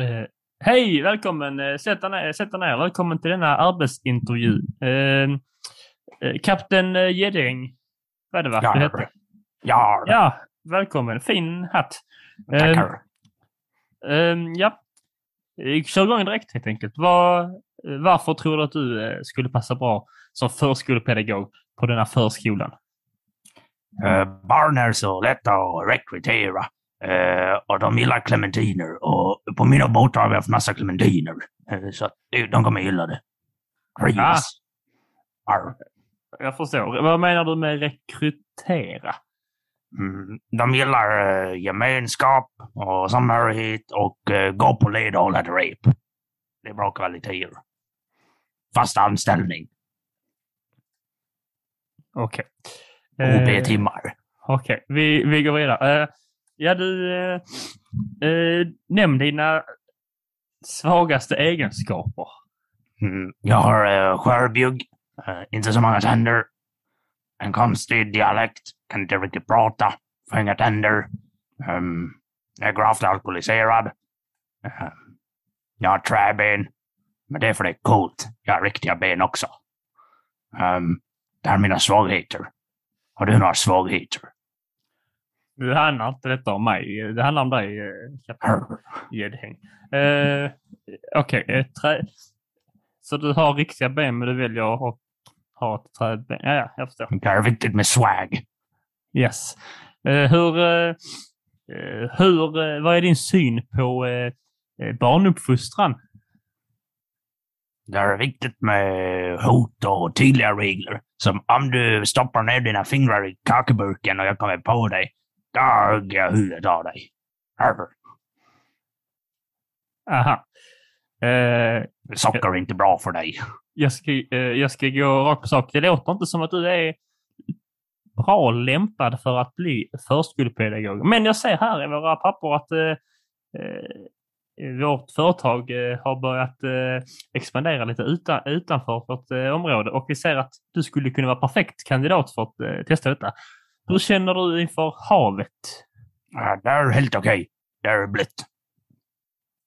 Eh, Hej, välkommen. Eh, Sätt dig ner. Välkommen till denna arbetsintervju. Eh, eh, Kapten eh, Gädding, vad är det va? Ja, Du hette? ja, Ja, välkommen. Fin hatt. Tackar. eh, ja, Eh, kör igång direkt helt enkelt. Vad, eh, varför tror du att du skulle passa bra som förskolepedagog på denna förskolan? Eh, barn är så lätta att rekrytera. Eh, och de gillar clementiner. Och på mina båtar har vi haft massa clementiner. Eh, så de kommer gilla det. Trivas. Arr. Jag förstår. Vad menar du med rekrytera? Mm, de gillar eh, gemenskap och samhörighet och eh, gå på led och hålla ett rep. Det är bra kvaliteter. Fast anställning. Okej. Eh, OB-timmar. Okej, vi, vi går vidare. Ja, du, eh, eh, nämn dina svagaste egenskaper. Mm, jag har eh, skörbjugg, eh, inte så många tänder, en konstig dialekt, kan inte riktigt prata, får inga tänder. Um, jag är gravt alkoholiserad. uh, jag har träben, men det är för det är coolt. Jag har riktiga ben också. Um, det här är mina svagheter. Har du några svagheter? Det handlar inte detta om mig. Det handlar om dig, eh. Gäddhäng. Eh, Okej, ett trä... Så du har riktiga ben, men du väljer att ha, ha ett trädben? Ja, ja, jag förstår. Det är viktigt med swag. Yes. Eh, hur, eh, eh, hur, eh, vad är din syn på eh, eh, barnuppfostran? Det är viktigt med hot och tydliga regler. Som om du stoppar ner dina fingrar i kakeburken och jag kommer på dig, hugger jag huvudet av dig. Arr. Aha. Eh, Socker är inte bra för dig. jag, ska, eh, jag ska gå rakt på sak. Det låter inte som att du är bra lämpad för att bli förskolepedagog. Men jag ser här i våra papper att eh, eh, vårt företag eh, har börjat eh, expandera lite utan, utanför vårt område och vi ser att du skulle kunna vara perfekt kandidat för att testa detta. Hur känner du inför havet? Ja, det är helt okej. Det är blött.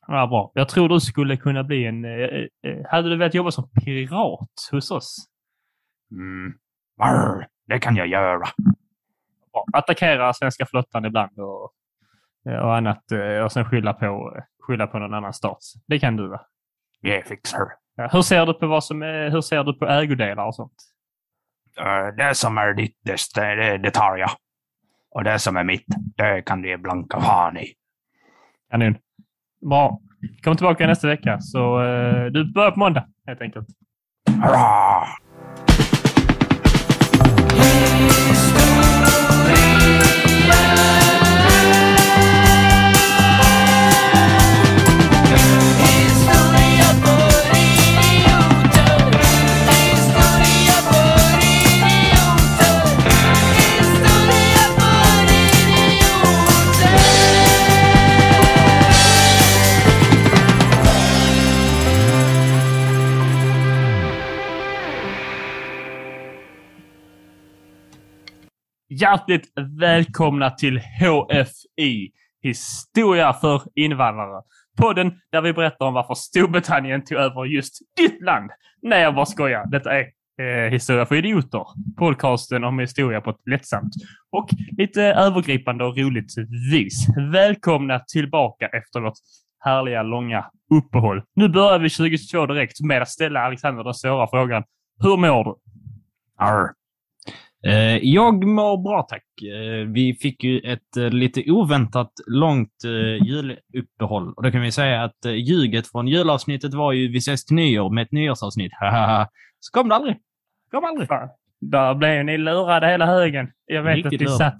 Ja, bra. Jag tror du skulle kunna bli en... Eh, eh, hade du velat jobba som pirat hos oss? Mm. Arr. Det kan jag göra. bra. attackera svenska flottan ibland och, och annat eh, och sen skylla på, skylla på någon annan stat. Det kan du va? Jag fixar. Ja, hur ser du på vad som är, hur ser du på ägodelar och sånt? Uh, det som är ditt, det, det, det tar jag. Och det som är mitt, det kan du ge blanka fan i. Kanon. Bra. Kom tillbaka nästa vecka så eh, du börjar på måndag helt enkelt. Hurra! Hjärtligt välkomna till HFI, Historia för invandrare. Podden där vi berättar om varför Storbritannien tog över just ditt land. Nej, jag bara skojar. Detta är eh, Historia för idioter. Podcasten om historia på ett lättsamt och lite övergripande och roligt vis. Välkomna tillbaka efter vårt härliga långa uppehåll. Nu börjar vi 2022 direkt med att ställa Alexander den svåra frågan. Hur mår du? Arr. Eh, Jag mår bra, tack. Eh, Vi fick ju ett eh, lite oväntat långt eh, juluppehåll. Och då kan vi säga att ljuget från julavsnittet var ju vi ses till nyår med ett nyårsavsnitt. Så kom det aldrig. Kom aldrig. Fan, Där blev ni lurade hela högen. Jag vet Riktigt att ni lurade. satt...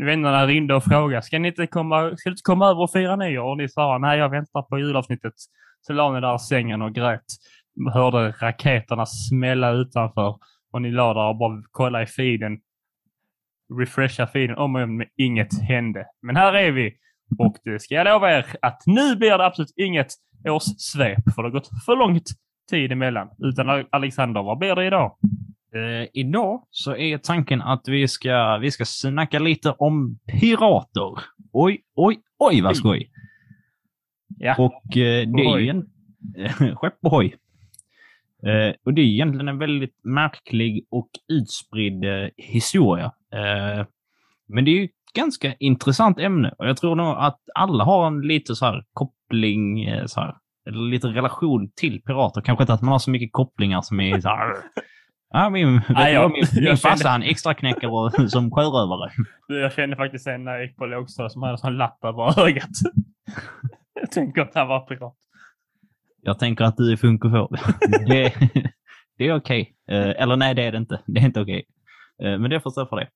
Vännerna ringde och frågade, ska ni inte komma, ska inte komma över och fira nyår? Och ni sa, nej jag väntar på julavsnittet. Så la ni där sängen och grät. Hörde raketerna smälla utanför. Och ni la där och bara kollade i feeden. Refresha feeden om och om, inget hände. Men här är vi. Och det ska jag lova er att nu blir det absolut inget årssvep. För det har gått för långt tid emellan. Utan Alexander, vad blir det idag? Eh, idag så är tanken att vi ska, vi ska snacka lite om pirater. Oj, oj, oj vad skoj. Ja. Och eh, det är ju en... Skepp ohoj. Eh, och det är egentligen en väldigt märklig och utspridd eh, historia. Eh, men det är ju ett ganska intressant ämne och jag tror nog att alla har en lite så här koppling, eh, så här, eller lite relation till pirater. Kanske inte att man har så mycket kopplingar som är så här... Ja, min, vet Nej, jag- min, min jag kände- farsa han extra knäcker och, som sjörövare. Jag kände faktiskt en när jag gick på lågstadiet som hade en sån lapp över ögat. jag tänker att han var pirat. Jag tänker att du är funkofob. det, det är okej. Eh, eller nej, det är det inte. Det är inte okej. Eh, men det får stå för det.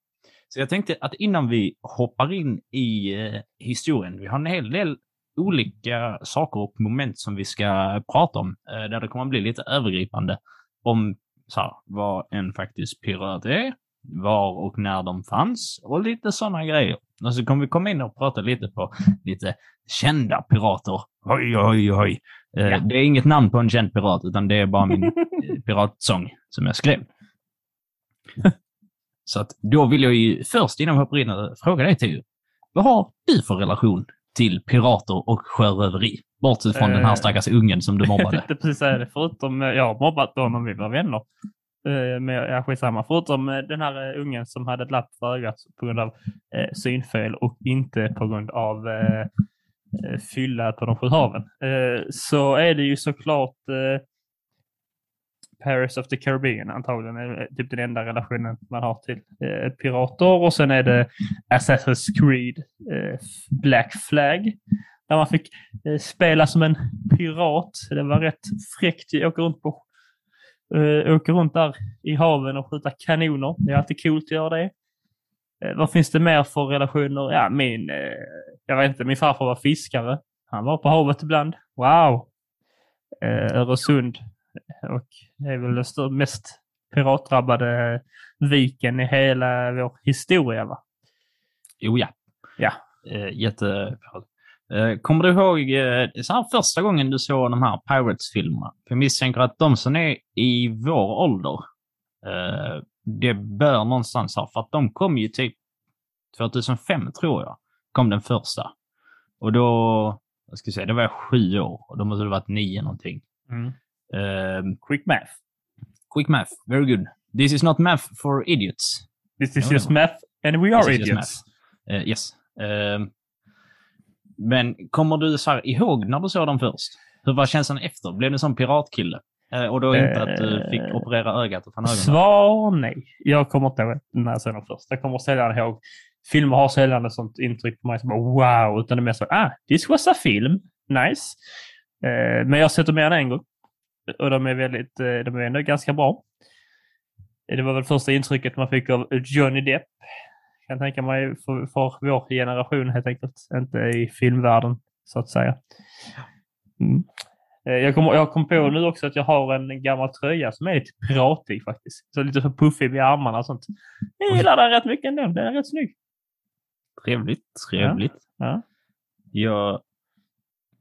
Så jag tänkte att innan vi hoppar in i eh, historien, vi har en hel del olika saker och moment som vi ska prata om, där det kommer att bli lite övergripande om så här, vad en faktisk pirat är, var och när de fanns och lite sådana grejer. Och så kommer vi komma in och prata lite på lite kända pirater. Oj, oj, oj. Eh, Ja. Det är inget namn på en känd pirat, utan det är bara min eh, piratsång som jag skrev. Så att då vill jag ju först, innan vi hoppar in, eh, fråga dig Theo. Vad har du för relation till pirater och sjöröveri? Bortsett från den här stackars ungen som du Jag mobbade. tänkte precis säga det. Förutom, jag har mobbat honom, vi var vänner. Men ja, skitsamma. Förutom den här ungen som hade ett lapp för ögat på grund av synfel och inte på grund av Eh, fylla på de sju haven. Eh, så är det ju såklart eh, Paris of the Caribbean antagligen. är typ den enda relationen man har till pirater. Och sen är det Assassin's Creed Black Flag. Där man fick spela som en pirat. Det var rätt fräckt. Jag åker runt, på, åker runt där i haven och skjuta kanoner. Det är alltid coolt att göra det. Eh, vad finns det mer för relationer? Ja, min, eh, jag vet inte, min farfar var fiskare. Han var på havet ibland. Wow! Eh, Öresund. Och det är väl den mest piratdrabbade viken i hela vår historia, va? Jo, ja. Ja. Jätte... Kommer du ihåg så här första gången du såg de här Pirates-filmerna? För jag misstänker att de som är i vår ålder, eh, det bör någonstans ha, för att de kom ju typ 2005 tror jag, kom den första. Och då, jag ska säga, då var jag sju år och då måste det varit nio någonting. Eh, Quick math. quick math, very good. This is not math for idiots. This is just math and we are idiots. Eh, yes. Men kommer du så här ihåg när du såg dem först? Hur var känslan efter? Blev du sån piratkille? Eh, och då inte att du fick Eh, operera ögat utan ögonen? Svar nej. Jag kommer inte ihåg när jag såg den först. Jag kommer sällan ihåg. Filmer har sällan ett sånt intryck på mig som bara wow, utan det är mer så ah, this was a film. Nice. Eh, men jag har sett dem mer än en gång. Och de är väldigt, de är ändå ganska bra. Det var väl första intrycket man fick av Johnny Depp. Kan tänka mig för, för vår generation helt enkelt. Inte i filmvärlden så att säga. Mm. Eh, Jag kom, jag kom på nu också att jag har en gammal tröja som är lite piratig faktiskt. Så lite för puffig vid armarna och sånt. Jag gillar den rätt mycket ändå. Den är rätt snygg. Trevligt, trevligt. Ja. Jag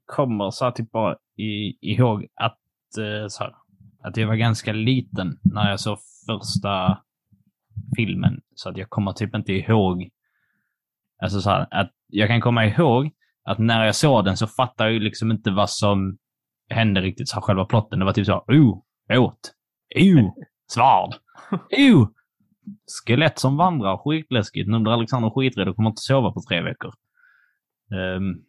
kommer så här typ bara i, ihåg att, eh, så här, att jag var ganska liten när jag såg första filmen. Så att jag kommer typ inte ihåg. Alltså så här, att jag kan komma ihåg att när jag såg den så fattade jag liksom inte vad som hände riktigt. Så själva plotten. Det var typ så oh, båt, oh, svärd, oh, skelett som vandrar, skitläskigt. Nu blir Alexander skiträdd och kommer inte sova på tre veckor. Ehm,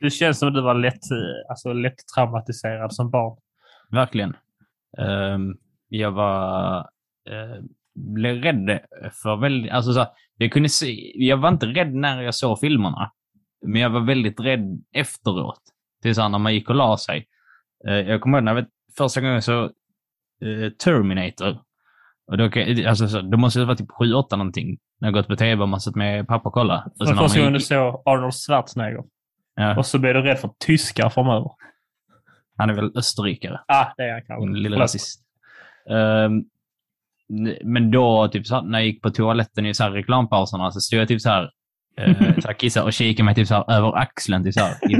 Det känns som att du var lätt, eh, alltså, lätt traumatiserad som barn. Verkligen. Ehm, jag var... Uh, blev rädd för väldigt... Alltså så, jag kunde se... Jag var inte rädd när jag såg filmerna. Men jag var väldigt rädd efteråt. Till så här, när man gick och la sig. Eh, jag kommer ihåg när jag vet, första gången såg eh, Terminator. Och då, alltså, så, då måste det vara typ 7-8 någonting. När jag gått på tv och man satt med pappa och kolla. Och För sen när första gången du gick- såg Arnold Schwarzenegger. ja, Och så blev du rädd för tyskar framöver. han är väl österrikare. Ah, det är han kanske. En Förlåt. rasist. Ehm, men då, typ så här, när jag gick på toaletten i så här reklampauserna så stod jag typ så här, eh, så här kissade och kikade mig typ så här över axeln. Typ så här, i,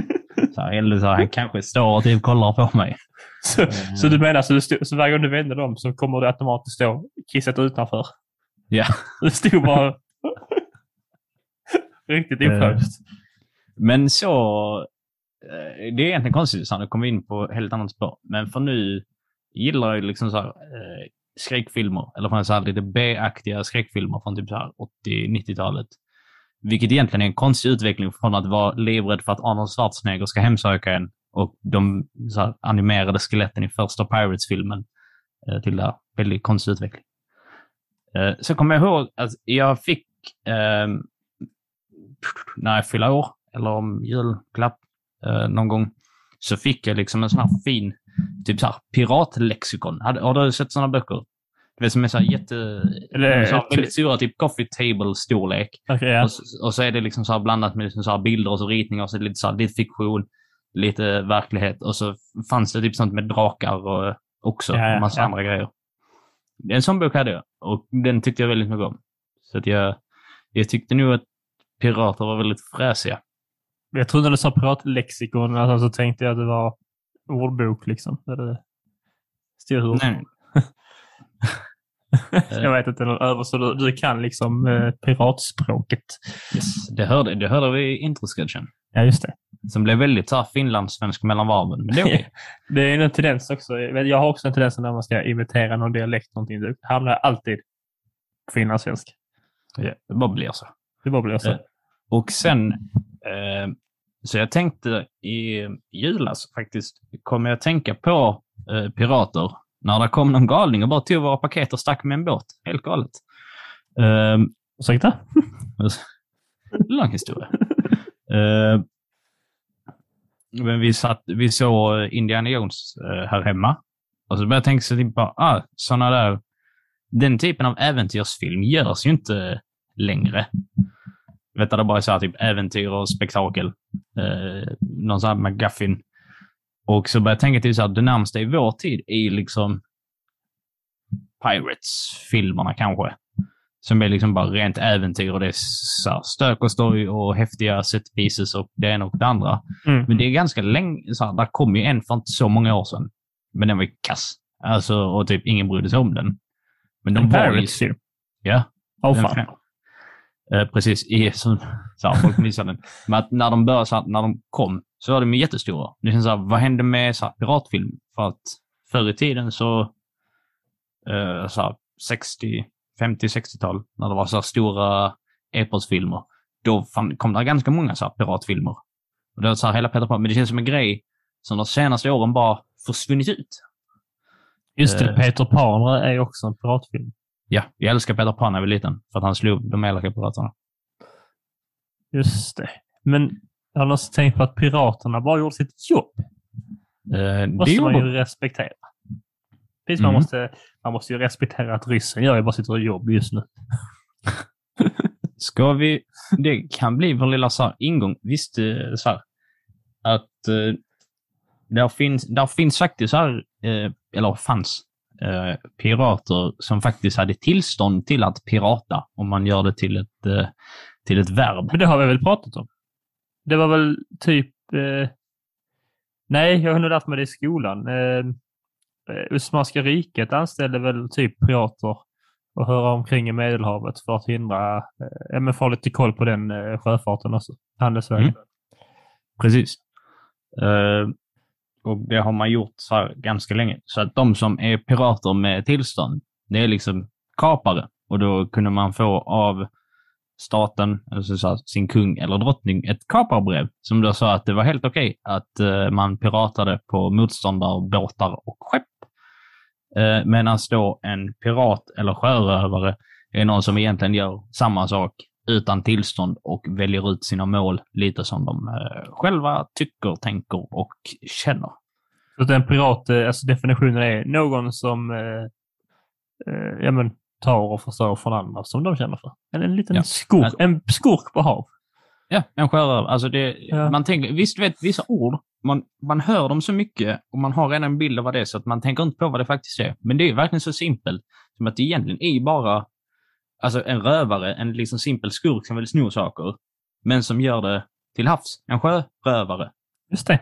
så här, eller så här, han kanske står och typ kollar på mig. Så, så du menar så, du stod, så varje gång du vände dem så kommer det automatiskt stå kisset utanför? Ja. Det stod bara riktigt Eh. ofräscht. Men så... eh, det är egentligen konstigt, så nu kommer in på helt annat spår. Men för nu gillar jag liksom så här, eh, skräckfilmer, eller så här lite B-aktiga skräckfilmer från typ så här 80-90-talet. Vilket egentligen är en konstig utveckling från att vara livrädd för att Arnold Schwarzenegger ska hemsöka en och de så här, animerade skeletten i första Pirates-filmen eh, till det här. Väldigt konstig utveckling. Eh, så kommer jag ihåg att jag fick, eh, när jag fyllde år, eller om julklapp eh, någon gång, så fick jag liksom en sån här fin, typ så här piratlexikon. Har, har du sett sådana böcker? Det är som är så här jätte... Eller- så här väldigt stora, typ coffee table-storlek. Okej, ja. Och, så, och så är det liksom så blandat med liksom så här bilder och så ritningar och så lite, så här, lite fiktion, lite verklighet. Och så fanns det typ sånt med drakar och också ja, en massa ja. andra grejer. En sån bok hade jag och den tyckte jag väldigt mycket om. Så att jag, jag tyckte nog att pirater var väldigt fräsiga. Jag trodde när du sa piratlexikon, alltså, så tänkte jag att det var ordbok liksom. Stod hur... Nej, jag vet inte, någon över, så du, du kan liksom eh, piratspråket. yes, det, hörde, det hörde vi i introsketchen. Ja, just det. Som blev väldigt så här finlandssvensk mellan varven. Men det är okej. Det är en tendens också. Jag har också en tendens när man ska imitera någon dialekt, någonting. Det hamnar alltid på finlandssvensk. Ja, det bara blir så. Det bara blir så. Eh, Och sen, eh, så jag tänkte i julas faktiskt, kommer jag tänka på eh, pirater när det kom någon galning och bara tog våra paket och stack med en båt. Helt galet. Eh, Ursäkta? lång historia. Eh, men vi, satt, vi såg Indiana Jones eh, här hemma. Och så började jag tänka så typ bara, ah, såna där, den typen av äventyrsfilm görs ju inte längre. Vet du, det bara är så här, typ äventyr och spektakel. Eh, någon sån här McGuffin. Och så började jag tänka till så här, det närmaste i vår tid är ju liksom Pirates-filmerna kanske. Som är liksom bara rent äventyr och det är så stök och story och häftiga set pieces och det ena och det andra. Mm. Men det är ganska länge, så här, där kom ju en för inte så många år sedan. Men den var ju kass. Alltså, och typ ingen brydde sig om den. Men de En var ju... Pirates-film. Ja, Åh den fan. Eh, precis, i, så, så här, folk missade den. Men att när de började, så här, när de kom, så var de jättestora. Det känns så här, vad hände med så här, piratfilm? För att förr i tiden så, eh, så här, 60, 50, 60-tal, när det var så här stora eposfilmer, då fan, kom det ganska många så piratfilmer. Och det var så här, hela Peter Pan, men det känns som en grej som de senaste åren bara försvunnit ut. Just det, Eh. Peter Pan är också en piratfilm. Ja, jag älskar Peter Pan när jag var liten, för att han slog de elaka piraterna. Just det. Men har någon tänkt på att piraterna bara gjorde sitt jobb? Eh, det måste man ju respektera. Precis, Mm. man, måste, man måste ju respektera att ryssen gör ju bara sitt jobb just nu. Ska vi... Det kan bli vår lilla så här, ingång. Visst, eh, så här, att eh, där, finns, där finns faktiskt så här, eh, eller fanns, eh, pirater som faktiskt hade tillstånd till att pirata, om man gör det till ett, eh, till ett verb. Men det har vi väl pratat om? Det var väl typ... Eh, nej, jag har nog lärt mig det i skolan. Eh, eh, Osmanska riket anställde väl typ pirater och höra omkring i Medelhavet för att hindra, eh, ja, men få lite koll på den eh, sjöfarten också. Handelsvägen. Mm. Precis. Eh, och det har man gjort så här ganska länge. Så att de som är pirater med tillstånd, det är liksom kapare. Och då kunde man få av staten, alltså sin kung eller drottning, ett kaparbrev som då sa att det var helt okej att eh, man piratade på motståndarbåtar och skepp. Eh, Medan då en pirat eller sjörövare är någon som egentligen gör samma sak utan tillstånd och väljer ut sina mål lite som de eh, själva tycker, tänker och känner. Så att en pirat, alltså definitionen är någon som eh, eh, ja, men, tar och förstör från andra som de känner för. En, en liten Ja. skurk, en skurk på hav. Ja, en sjörövare. Alltså det, Ja. man tänker, visst vet vissa ord, man, man hör dem så mycket och man har redan en bild av vad det är så att man tänker inte på vad det faktiskt är. Men det är verkligen så simpelt som att det egentligen är bara alltså en rövare, en liksom simpel skurk som vill sno saker, men som gör det till havs. En sjörövare. Just det.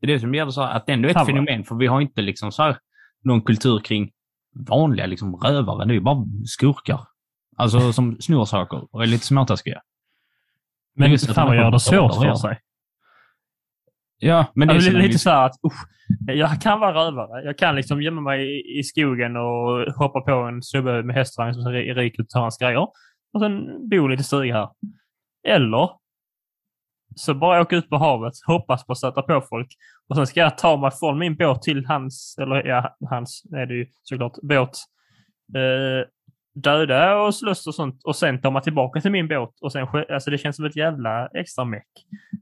Det är det som gör det så här, att det ändå är ett vad- fenomen, för vi har inte liksom så här någon kultur kring vanliga liksom rövare. Det är ju bara skurkar. Alltså som snor saker och är lite småtaskiga. Men Just fan vad gör det svårt för sig. Ja, men det är Alltså, lite vi- så här att usch, jag kan vara rövare. Jag kan liksom gömma mig i, i skogen och hoppa på en snubbe med hästvagn som ser ri- rik ut och tar hans grejer. Och sen bo lite stuga här. Eller så bara åka ut på havet, hoppas på att stöta på folk. Och sen ska jag ta mig från min båt till hans, eller ja, hans är det ju såklart, båt. Eh, döda och slåss och sånt och sen ta mig tillbaka till min båt. Och sen, alltså det känns som ett jävla extra meck.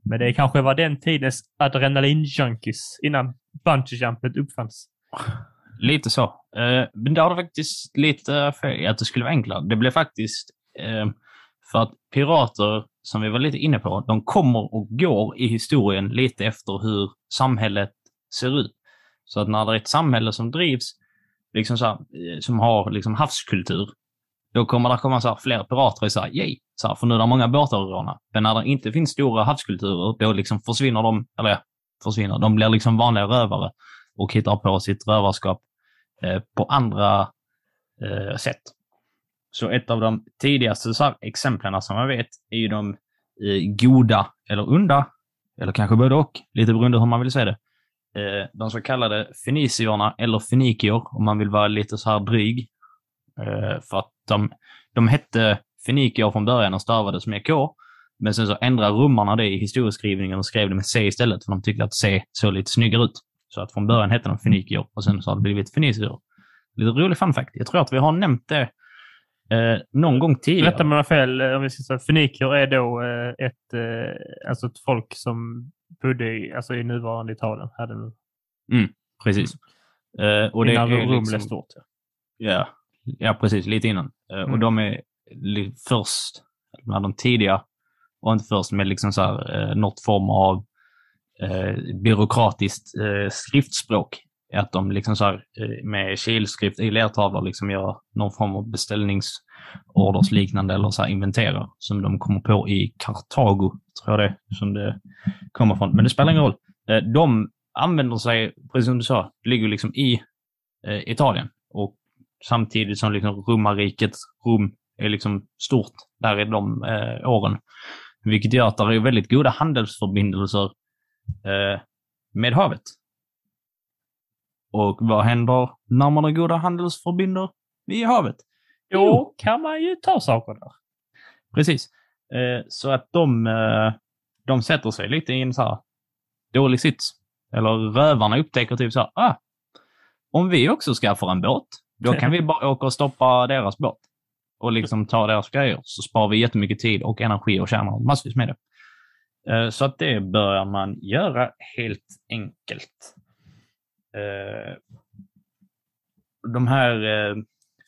Men det kanske var den tidens adrenalinjunkies innan bungee-jumpet uppfanns. Lite så. Eh, men det har du faktiskt lite fel i att det skulle vara enklare. Det blev faktiskt eh, för att pirater, som vi var lite inne på, de kommer och går i historien lite efter hur samhället ser ut. Så att när det är ett samhälle som drivs, liksom så här, eh, som har liksom havskultur, då kommer det komma så här fler pirater och säga yay, så här, för nu är det många båtar att råna. Men när det inte finns stora havskulturer, då liksom försvinner de, eller ja, försvinner, de blir liksom vanliga rövare och hittar på sitt rövarskap eh, på andra eh, sätt. Så ett av de tidigaste så här, exemplen som man vet är ju de eh, goda eller onda, eller kanske både och, lite beroende hur man vill se det. Eh, de så kallade fenicierna, eller fenikier, om man vill vara lite så här dryg. Eh, för att de, de hette fenikier från början och stavades med K, men sen så ändrade romarna det i historieskrivningen och skrev det med C istället, för de tyckte att C såg lite snyggare ut. Så att från början hette de fenikier och sen så har det blivit fenicier. Lite rolig fun fact. Jag tror att vi har nämnt det eh, någon gång tidigare. Jag har fel. eh, Om vi ska säga feniker är då eh, ett, eh, alltså ett folk som bodde i, alltså i nuvarande Italien. Hade nu. Precis. Eh, och det innan är Rom liksom, stort. Ja. ja, ja, precis. Lite innan. Eh, Och Mm. de är först, bland de tidiga, och inte först med liksom så här, eh, något form av eh, byråkratiskt eh, skriftspråk. Att de liksom så här, eh, med kilskrift i lertavlor liksom gör någon form av beställningsorders liknande eller så här inventerar som de kommer på i Kartago, tror jag det är, som det kommer från. Men det spelar ingen roll. Eh, de använder sig, precis som du sa, ligger liksom i eh, Italien och samtidigt som liksom romarriket, Rom, är liksom stort där i de eh, åren. Vilket gör att det är väldigt goda handelsförbindelser eh, med havet. Och vad händer när man har goda handelsförbindelser vid havet? Då kan man ju ta saker där. Precis. Eh, så att de, eh, de sätter sig lite i en så här dålig sits. Eller rövarna upptäcker typ så här, ah, om vi också skaffar en båt, då kan vi bara åka och stoppa deras båt. Och liksom ta deras grejer, så sparar vi jättemycket tid och energi och tjänar massvis med det. Eh, så att det börjar man göra helt enkelt. Eh, de här eh,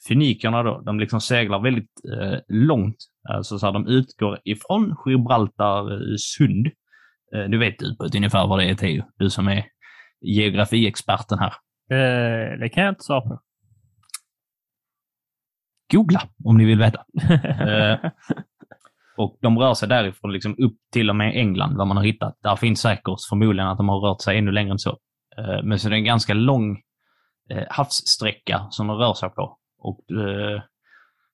fenikerna då, de liksom seglar väldigt eh, långt. Alltså så här, de utgår ifrån Gibraltar sund. Du vet du på ett ungefär vad det är, Theo. Du som är geografiexperten här. Det kan jag inte svara på. Googla om ni vill veta. Och de rör sig därifrån liksom upp till och med England, vad man har hittat. Där finns säkert förmodligen att de har rört sig ännu längre än så. Eh, men så det är en ganska lång eh, havssträcka som de rör sig på. Och eh,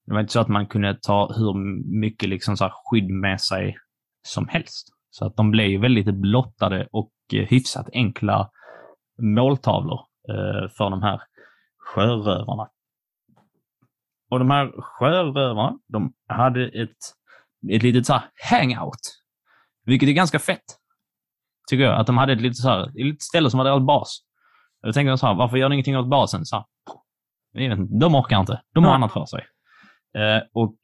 det var inte så att man kunde ta hur mycket liksom så här skydd med sig som helst. Så att de blev ju väldigt blottade och hyfsat enkla måltavlor för de här sjörövarna. Och de här sjörövarna, de hade ett, ett litet så här hangout. Vilket är ganska fett. Tycker jag. Att de hade ett litet, så här, ett ställe som var deras bas. Jag tänker så här, varför gör ni ingenting åt basen? Så här, inte, de orkar inte. De har Ja. annat för sig. Eh, och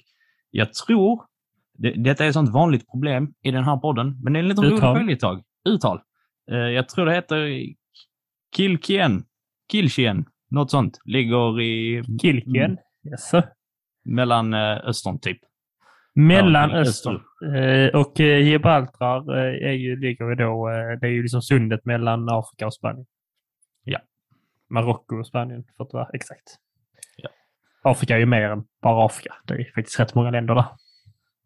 jag tror, det, detta är ett sånt vanligt problem i den här podden, men det är en liten rolig följetag. Uttal. Eh, jag tror det heter Kilkien. Kilkien. Något sånt. Ligger i Kilken. Mm. Jaså? mellan eh, östern typ. Mellan Ja, öster. Eh, och eh, Gibraltar eh, är ju, ligger ju då, det är ju liksom sundet mellan Afrika och Spanien. Ja. Marocko och Spanien för att vara exakt. Ja. Afrika är ju mer än bara Afrika. Det är faktiskt rätt många länder där.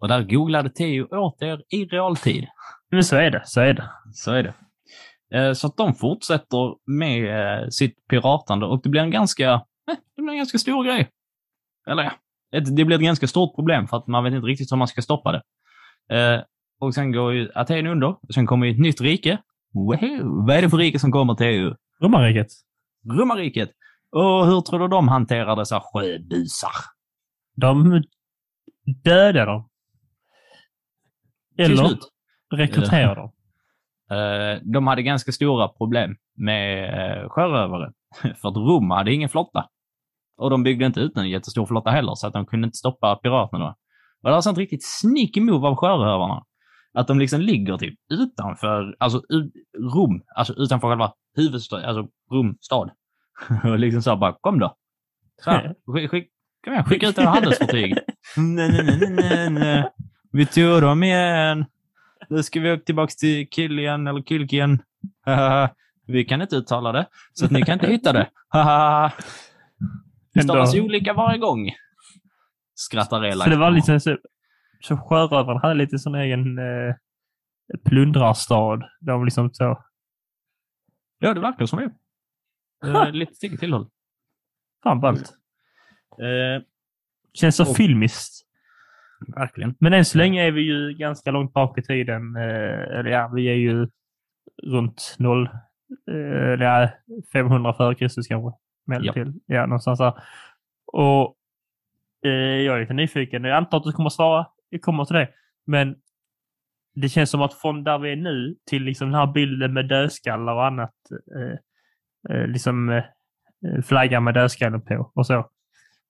Och där googlade Theo åt er i realtid. Men så är det, så är det. Så är det. Så att de fortsätter med sitt piratande och det blir en ganska, det blir en ganska stor grej. Eller ja, ett, det blir ett ganska stort problem för att man vet inte riktigt hur man ska stoppa det. Eh, Och sen går ju Aten under, och sen kommer ju ett nytt rike, Wow. Vad är det för rike som kommer till EU? Romarriket. Romarriket. Och hur tror du de hanterar dessa sjöbusar? De dödar dem. Eller rekryterar dem. Eh, de hade ganska stora problem med eh, sjörövare. För att Rom hade ingen flotta. Och de byggde inte ut en jättestor flotta heller, så att de kunde inte stoppa piraterna. Och det var sånt riktigt sneaky move av sjörövarna. Att de liksom ligger typ utanför, alltså Rom, alltså utanför själva huvudstaden, alltså Rom stad. och liksom så bara, kom då. Så här, skick, skick, kom igen, skicka ut era handelsfartyg. nej, nej, nej, nej, nej. Vi tog dem igen. Nu ska vi åka tillbaka till Killian eller Kilkian. Haha. vi kan inte uttala det, så ni kan inte hitta det. Det stavas olika varje gång. Skrattar Elak. Så det var liksom så, så sjörövarna hade lite sån egen eh, plundrarstad. De liksom så. Ja, det verkar som det. Eh, lite stickigt tillhåll. Fan ballt. Eh, Känns så Och- filmiskt. verkligen. Men än så länge är vi ju ganska långt bak i tiden. Eh, eller ja, vi är ju runt noll. Eh, eller ja, 500 före Kristus kanske. Medeltid. Ja. någonstans där. Och eh, jag är lite nyfiken. Jag antar att du kommer att svara. Jag kommer till det. Men det känns som att från där vi är nu till liksom den här bilden med dödskallar och annat. Eh, eh, liksom eh, flaggan med dödskallen på och så.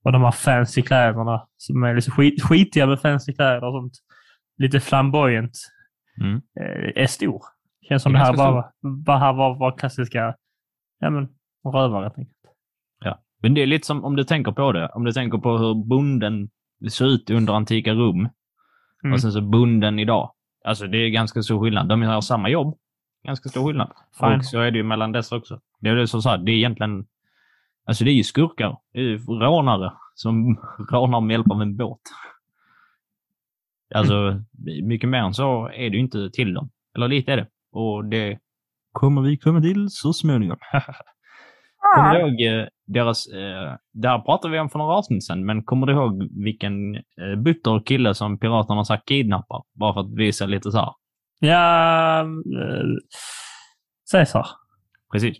Och de här fancy kläderna som är liksom skit, skitiga med fancy kläder och sånt. Lite flamboyant. Mm. Eh, är stor. Känns som Det det, är här bara, bara här var, var klassiska ja, men, rövare. Men det är lite som om du tänker på det. Om du tänker på hur bonden såg ut under antika Rom Mm. och sen så bonden idag. Alltså det är ganska stor skillnad. De har samma jobb. Ganska stor skillnad. Fine. Och så är det ju mellan dessa också. Det är det som sagt, det är egentligen... Alltså det är ju skurkar. Det är ju rånare som rånar med hjälp av en båt. Alltså, mycket mer än så är det ju inte till dem. Eller lite är det. Och det kommer vi komma till så småningom. Kommer du ihåg eh, deras... Eh, det här pratade vi om för några avsnitt sedan, men kommer du ihåg vilken eh, butter kille som piraterna sagt kidnappar? Bara för att visa lite så här. Ja, eh, Caesar. Precis.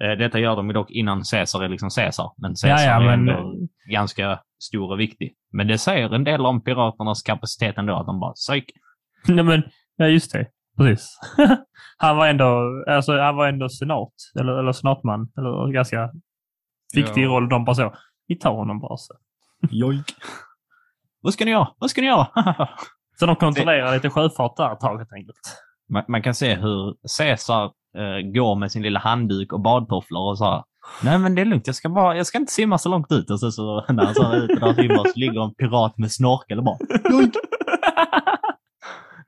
Eh, detta gör de ju dock innan Caesar är liksom Caesar. Men Ja, Caesar ja, är men ganska stor och viktig. Men det säger en del om piraternas kapacitet ändå, att de bara psyk. nej, men, ja, just det. Precis. han var ändå, alltså, han var ändå senat, eller, eller senatman, eller ganska viktig Ja. roll. De bara så, vi tar honom bara så. Jojk. Vad ska ni göra? Vad ska ni göra? Så de kontrollerar lite sjöfart där ett tag helt enkelt. man, man kan se hur Caesar eh, går med sin lilla handduk och badtofflor och så här. Nej men det är lugnt, jag ska, bara, jag ska inte simma så långt ut. Och så, så när han så är ute och simmar så ligger en pirat med snorkel och bara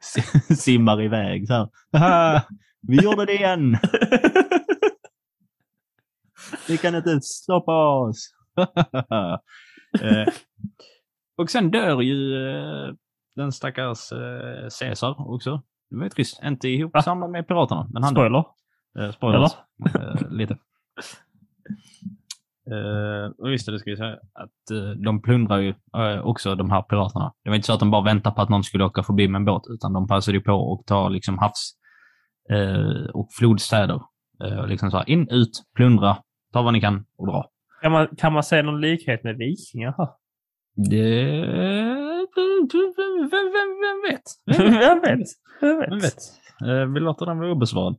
simmar iväg så här. "Haha, Vi gjorde det igen! Ni kan inte stoppa oss! eh, och sen dör ju eh, den stackars eh, Caesar också. Det var ju trist. Inte ihop samma med piraterna, men han dör. Spoiler. Eh, spoilers. Eh, lite. Eh, och just det, det ska vi säga att eh, de plundrar ju eh, också de här piraterna. Det var inte så att de bara väntade på att någon skulle åka förbi med en båt, utan de passade ju på att ta liksom havs eh, och flodstäder. Och liksom så här, in, ut, plundra, ta vad ni kan och dra. Kan man, kan man se någon likhet med vikingar? Det... Vem, vem, vem vet? Vem vet? Vem vet? Vem vet? Vi låter den vara obesvarad.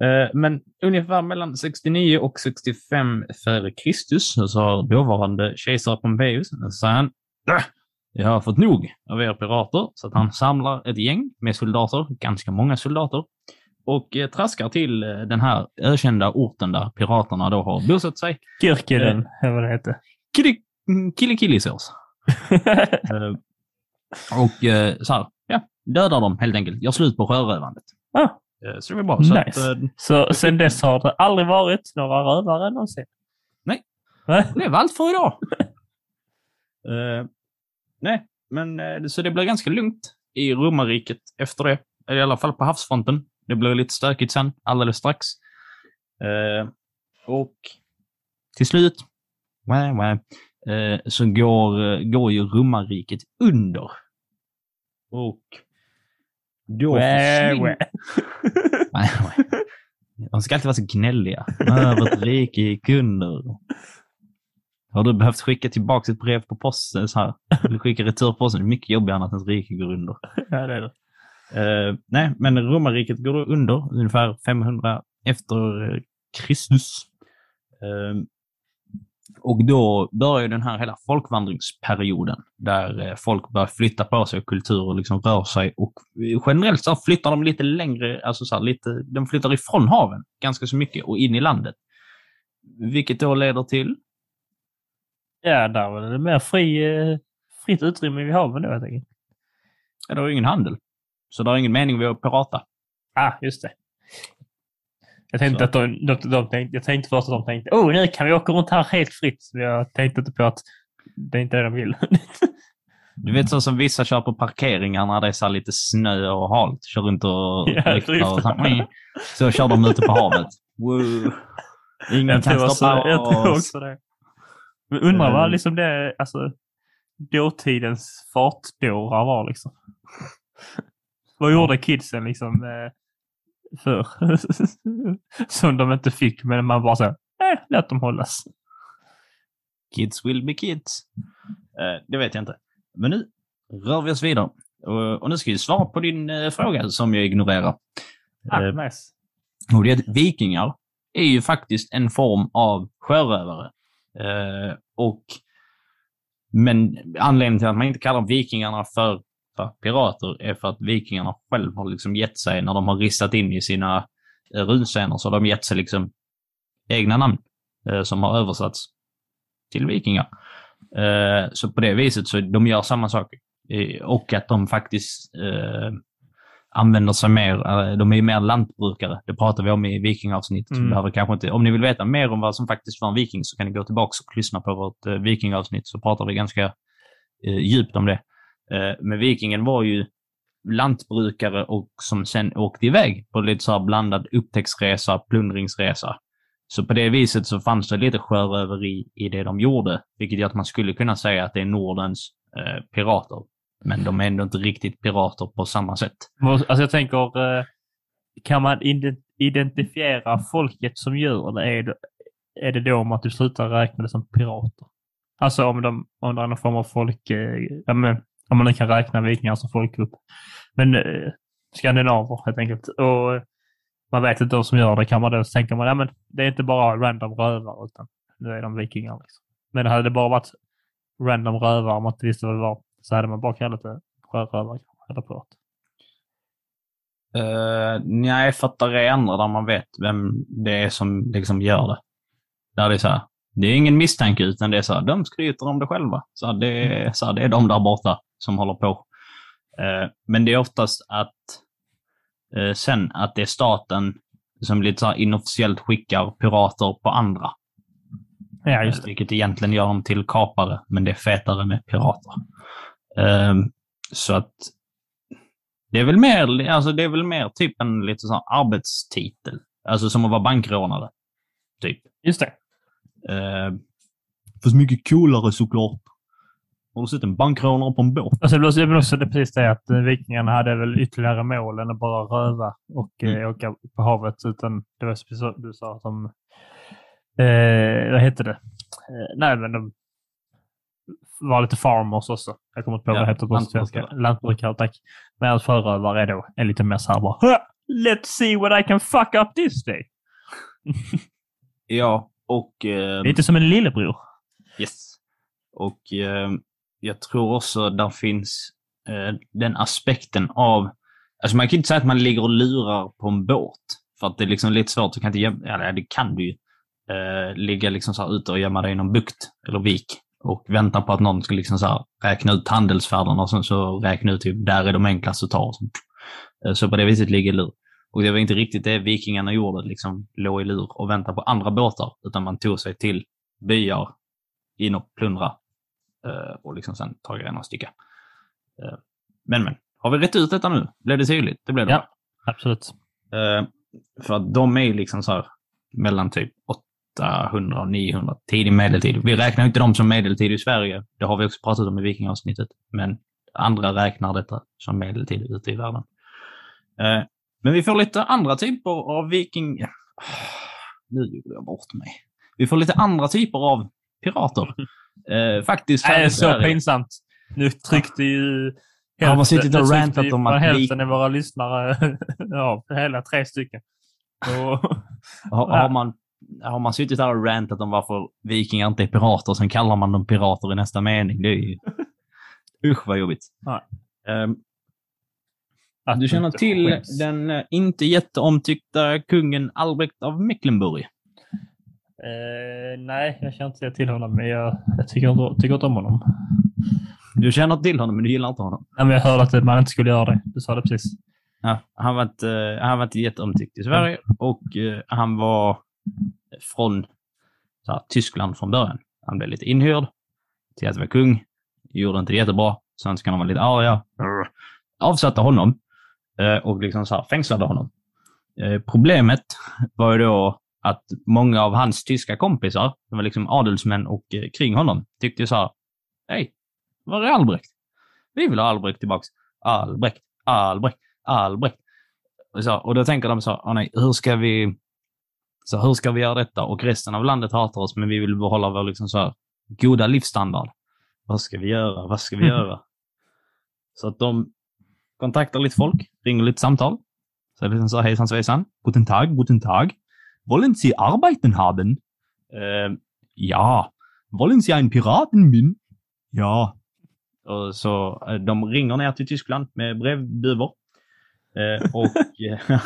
Eh, men ungefär mellan 69 och 65 före Kristus så har dåvarande kejsare Pompejus sa han "Äh, jag har fått nog av er pirater, så att han samlar ett gäng med soldater, ganska många soldater, och eh, traskar till eh, den här ökända orten där piraterna då har bosatt sig. Kirkeden, eller vad det heter. Kili- mm. Eh, och eh, så här, ja, dödar dem helt enkelt. Gör slut på sjörövandet. ah, Så det var bra. Så att, Nice. eh, så sen dess har det aldrig varit några rövare någonsin? Nej. Det var allt för idag. Eh, nej, men eh, så det blev ganska lugnt i romarriket efter det. Eller I alla fall på havsfronten. Det blev lite stökigt sen, alldeles strax. Eh, och till slut wah, wah, eh, så går, eh, går ju romarriket under. Och Då försvinner... De ska alltid vara så gnälliga. Över ett rike gick under. Har du behövt skicka tillbaka ett brev på posten så här? Eller skicka returposten? Det är mycket jobbigare än att ens rike går under. Ja, det är det. Eh, nej, men romarriket går under ungefär 500 efter Kristus. Eh, och då börjar den här hela folkvandringsperioden där eh, folk börjar flytta på sig och kulturer liksom rör sig och generellt så flyttar de lite längre, alltså så här, lite, de flyttar ifrån haven ganska så mycket och in i landet. Vilket då leder till Ja, där var det mer fri, eh, fritt utrymme vid haven då helt enkelt. Ja, det har ju ingen handel. Så det har ingen mening med att pirata. Ah, just det. Jag tänkte, Så. att de, de, de tänkte, jag tänkte först att de tänkte oh, nu kan vi åka runt här helt fritt. Men jag tänkte inte på att det är inte det de vill. Du vet så som vissa kör på parkeringar när det är så lite snö och halt. Kör runt och Ja, och så, driftar. så kör de ute på havet. Wow. Ingen jag, kan stoppa jag tror oss. också det. Men undrar vad Eh. liksom det, alltså, dåtidens fartdårar var liksom. vad gjorde kidsen liksom eh, för Som de inte fick, men man bara så, eh, låt dem hållas. Kids will be kids. Eh, det vet jag inte. Men nu rör vi oss vidare. Och, och nu ska vi svara på din eh, fråga som jag ignorerar. Ah, Eh, nice. Och det är att vikingar är ju faktiskt en form av sjörövare. Eh, och, men anledningen till att man inte kallar vikingarna för, för pirater är för att vikingarna själv har liksom gett sig, när de har ristat in i sina eh, runscener, så har de gett sig liksom egna namn eh, som har översatts till vikingar. Eh, så på det viset så de gör samma sak. Eh, och att de faktiskt eh, använder sig mer, eh, de är ju mer lantbrukare. Det pratar vi om i vikingavsnittet. Mm. Behöver kanske inte, om ni vill veta mer om vad som faktiskt var en viking så kan ni gå tillbaka och lyssna på vårt vikingavsnitt så pratar vi ganska djupt om det. Eh, men vikingen var ju lantbrukare och som sen åkte iväg på lite så här blandad upptäcktsresa, plundringsresa. Så på det viset så fanns det lite sjöröveri i det de gjorde, vilket gör att man skulle kunna säga att det är Nordens eh, pirater. Men de är ändå inte riktigt pirater på samma sätt. Alltså jag tänker, eh, kan man identifiera folket som gör det? Är det, är det då om att du slutar räkna det som pirater? Alltså om, de, om det är någon form av folk, eh, ja, men, om man nu kan räkna vikingar som folkgrupp. Men eh, skandinaver helt enkelt. Och eh, man vet inte de som gör det kan man då tänka man, ja men det är inte bara random rövare utan nu är de vikingar. Liksom. Men hade det bara varit random rövare om man inte visste vad det var så hade man bara kallat det sjörövare eller pirat. Uh, eh, nej, för att det andra där man vet vem det är som liksom gör det. Där det är så här, det är ingen misstanke utan det är så här, de skryter om det själva. Så här, det, är, så här, det är de där borta som håller på. Eh, men det är oftast att eh, sen att det är staten som lite så här inofficiellt skickar pirater på andra. Ja, just det. Vilket egentligen gör dem till kapare, men det är fetare med pirater. Ehm, så att det är väl mer, alltså det är väl mer typ en lite här arbetstitel. Alltså som att vara bankrånare. Typ. Just det. Uh, fast mycket coolare såklart. Har du sett en bankrånare på en båt? Alltså, det blir också det precis det att eh, vikingarna hade väl ytterligare mål än att bara röva och eh, åka på havet. Utan det var precis som du sa som... Eh, vad hette det? Eh, nej, men de var lite farmers också. Jag kommer inte på Ja, vad det heter på svenska. lantbrukare. Tack. Medan sjörövare är då en lite mer så här bara "Huh, Let's see what I can fuck up this day. Ja, och... ehm, Lite som en lillebror. Yes. Och eh, jag tror också där finns eh, den aspekten av... Alltså man kan inte säga att man ligger och lurar på en båt. För att det är liksom lite svårt. Du kan inte gömma... Ja, det kan du ju. Eh, ligga liksom så här ute och gömma dig i någon bukt eller vik och vänta på att någon ska liksom så räkna ut handelsfärderna och sen så räkna ut typ där är de enklaste att ta. Eh, Så på det viset ligger lur. Och det var inte riktigt det vikingarna gjorde, liksom låg i lur och väntade på andra båtar, utan man tog sig till byar in och plundra eh, och liksom sen ta grejerna och sticka. Eh, Men men, har vi rätt ut detta nu? Blev det tydligt? Det blev det. Ja. Absolut. Eh, För att de är liksom så här mellan typ 800 och 900 tidig medeltid. Vi räknar inte dem som medeltid i Sverige. Det har vi också pratat om i vikingavsnittet. Men andra räknar detta som medeltid ute i världen. Men vi får lite andra typer av viking... Nu gjorde jag bort mig. Vi får lite andra typer av pirater. Eh, faktiskt. Nej, är så Sverige. pinsamt. Nu tryckte ju... Har man suttit och rantat om att hälften av våra lyssnare ja, hela tre stycken. Och, Har, har, man, har man suttit där och rantat om varför vikingar inte är pirater sen kallar man dem pirater i nästa mening? Det är ju... Usch vad jobbigt. Nej. Att du känner till skäms. den eh, inte jätteomtyckta kungen Albrecht av Mecklenburg? Eh, nej, jag känner inte till honom, men jag, jag tycker, inte, tycker inte om honom. Du känner till honom, men du gillar inte honom. Nej, men jag hörde att man inte skulle göra det. Du sa det precis. Ja, han, var inte, han var inte jätteomtyckt i Sverige och eh, han var från här, Tyskland från början. Han blev lite inhyrd till att vara kung. Gjorde inte det jättebra. Svenskarna var lite arga. Avsatte honom eh, och liksom så här, fängslade honom. Eh, problemet var ju då att många av hans tyska kompisar, som var liksom adelsmän och eh, kring honom, tyckte så här, hej, var är Albrecht? Vi vill ha Albrecht tillbaks. Albrecht, Albrecht. Albrecht. Och, så, och då tänker de så, åh nej, hur ska vi så hur ska vi göra detta? Och resten av landet hatar oss, men vi vill behålla vår liksom så här, goda livsstandard. Vad ska vi göra? Vad ska vi göra? Så att de kontaktar lite folk, ringer lite samtal. Så är det liksom så hejsan svejsan. Guten Tag, guten Tag. Wollen Sie arbeiten haben? Eh, ja. Wollen Sie ein Piraten bin? Ja. Och så eh, de ringer ner till Tyskland med brevduvor. Eh, och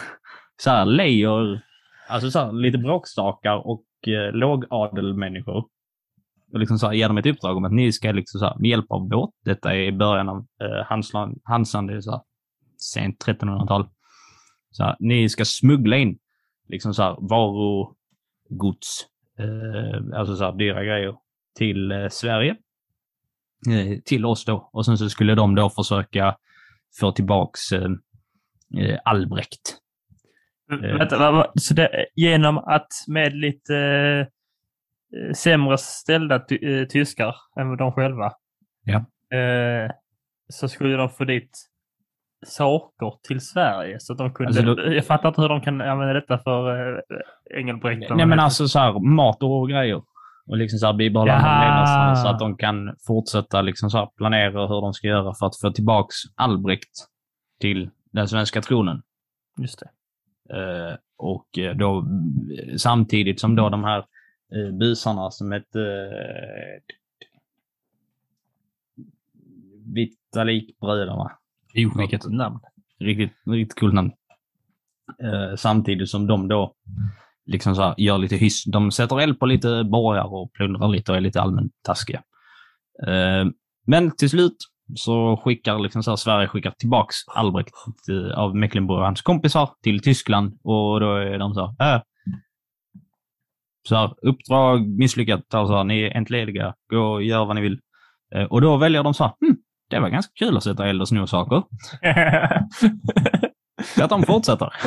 så här lejer, alltså så här, lite bråkstakar och eh, lågadelmänniskor. Och liksom så här, ger dem ett uppdrag om att ni ska liksom så här, med hjälp av båt, detta är i början av eh, Hansland, Hansan, det är så här, sent 1300-tal. Så här, ni ska smuggla in liksom så här varugods, eh, alltså så här dyra grejer till eh, Sverige. Eh, till oss då. Och sen så skulle de då försöka få tillbaks eh, eh Albrecht. Vänta, vad- så det, genom att med lite eh, sämre ställda ty, eh, tyskar än de själva. Ja. Eh, så skulle de få dit saker till Sverige. Så att de kunde, Alltså då- Jag fattar inte hur de kan använda detta för eh, Engelbrekt. Nej men alltså så här, mat och grejer. Och liksom så här bibehålla levnadsstandard så att de kan fortsätta liksom så här planera hur de ska göra för att få tillbaks Albrecht till den svenska tronen. Just det. Eh, och eh, då eh, samtidigt som då de här eh, busarna som hette eh, Vitalikbröderna. Jo, vilket namn. Riktigt, riktigt kul namn. Eh, samtidigt som de då liksom så här, gör lite hyss. De sätter eld på lite borgar och plundrar lite och är lite allmänt taskiga. Eh, men till slut så skickar liksom så här, Sverige skickar tillbaks Albrecht eh, av Mecklenburg och hans kompisar till Tyskland och då är de så här, äh, så här uppdrag misslyckat, alltså ni är entlediga, gå och gör vad ni vill. Eh, och då väljer de så här, hm, det var ganska kul att sätta eld och sno saker. Så att de fortsätter.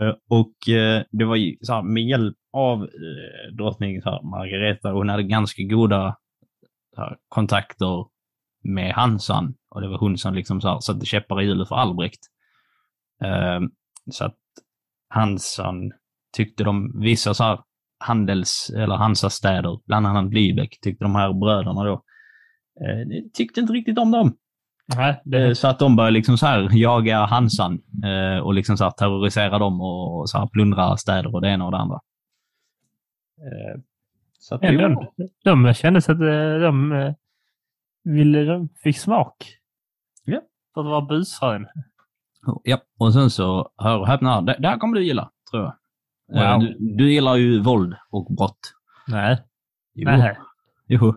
Eh, Och eh, det var ju så här, med hjälp av eh, drottning så här, Margareta, hon hade ganska goda här, kontakter med Hansan. Och det var hon som liksom så här, satte käppar i hjulet för Albrecht. Eh, så att Hansan tyckte de, vissa så här handels eller Hansastäder, bland annat Lübeck, tyckte de här bröderna då, eh, tyckte inte riktigt om dem. Nej, Eh, det, Så att de började liksom så här jaga Hansan eh, och liksom så här terrorisera dem och så här plundra städer och det ena och det andra. Eh, Så att det de, de kände sig att eh, de, eh, ville, de fick smak. Ja. För att vara busfrön. Ja, och sen så, hör och häpna, det, det här kommer du gilla, tror jag. Wow. Du, du gillar ju våld och brott. Nej. Jo. Nej. jo.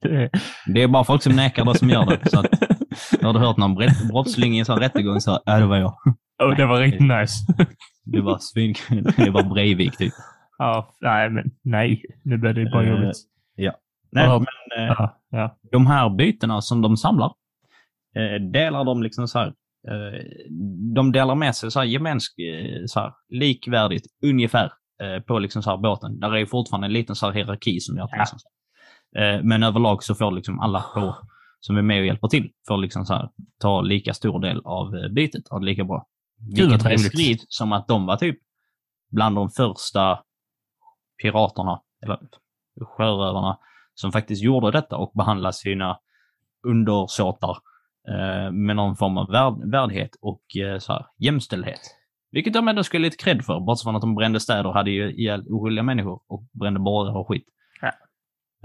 det, är bara folk som nekar det som gör det. Så att, har du hört någon brottsling i en sån rättegång så, ja det var jag. oh, det var riktigt nice. Det var svin... Det var Breivik typ. ja, nej, men nej. Nu blir det bara Eh, jobbigt. Nej, Ja. men, eh, Ja, ja. de här bytena som de samlar eh, delar de liksom så här. Eh, de delar med sig så här gemensk, eh, så här, likvärdigt ungefär eh, på liksom så här båten. Där är fortfarande en liten så här hierarki som gör att Ja. liksom, Men överlag så får liksom alla på som är med och hjälper till att liksom så här, ta lika stor del av eh, bytet, det lika bra. Vilket trevligt. beskrivs som att de var typ bland de första piraterna, eller sjörövarna, som faktiskt gjorde detta och behandlade sina undersåtar eh, med någon form av värd, värdighet och eh, så här, jämställdhet. Vilket de ändå skulle lite cred för, bortsett från att de brände städer och hade ju ihjäl oskyldiga människor och brände borgar och skit. Ja.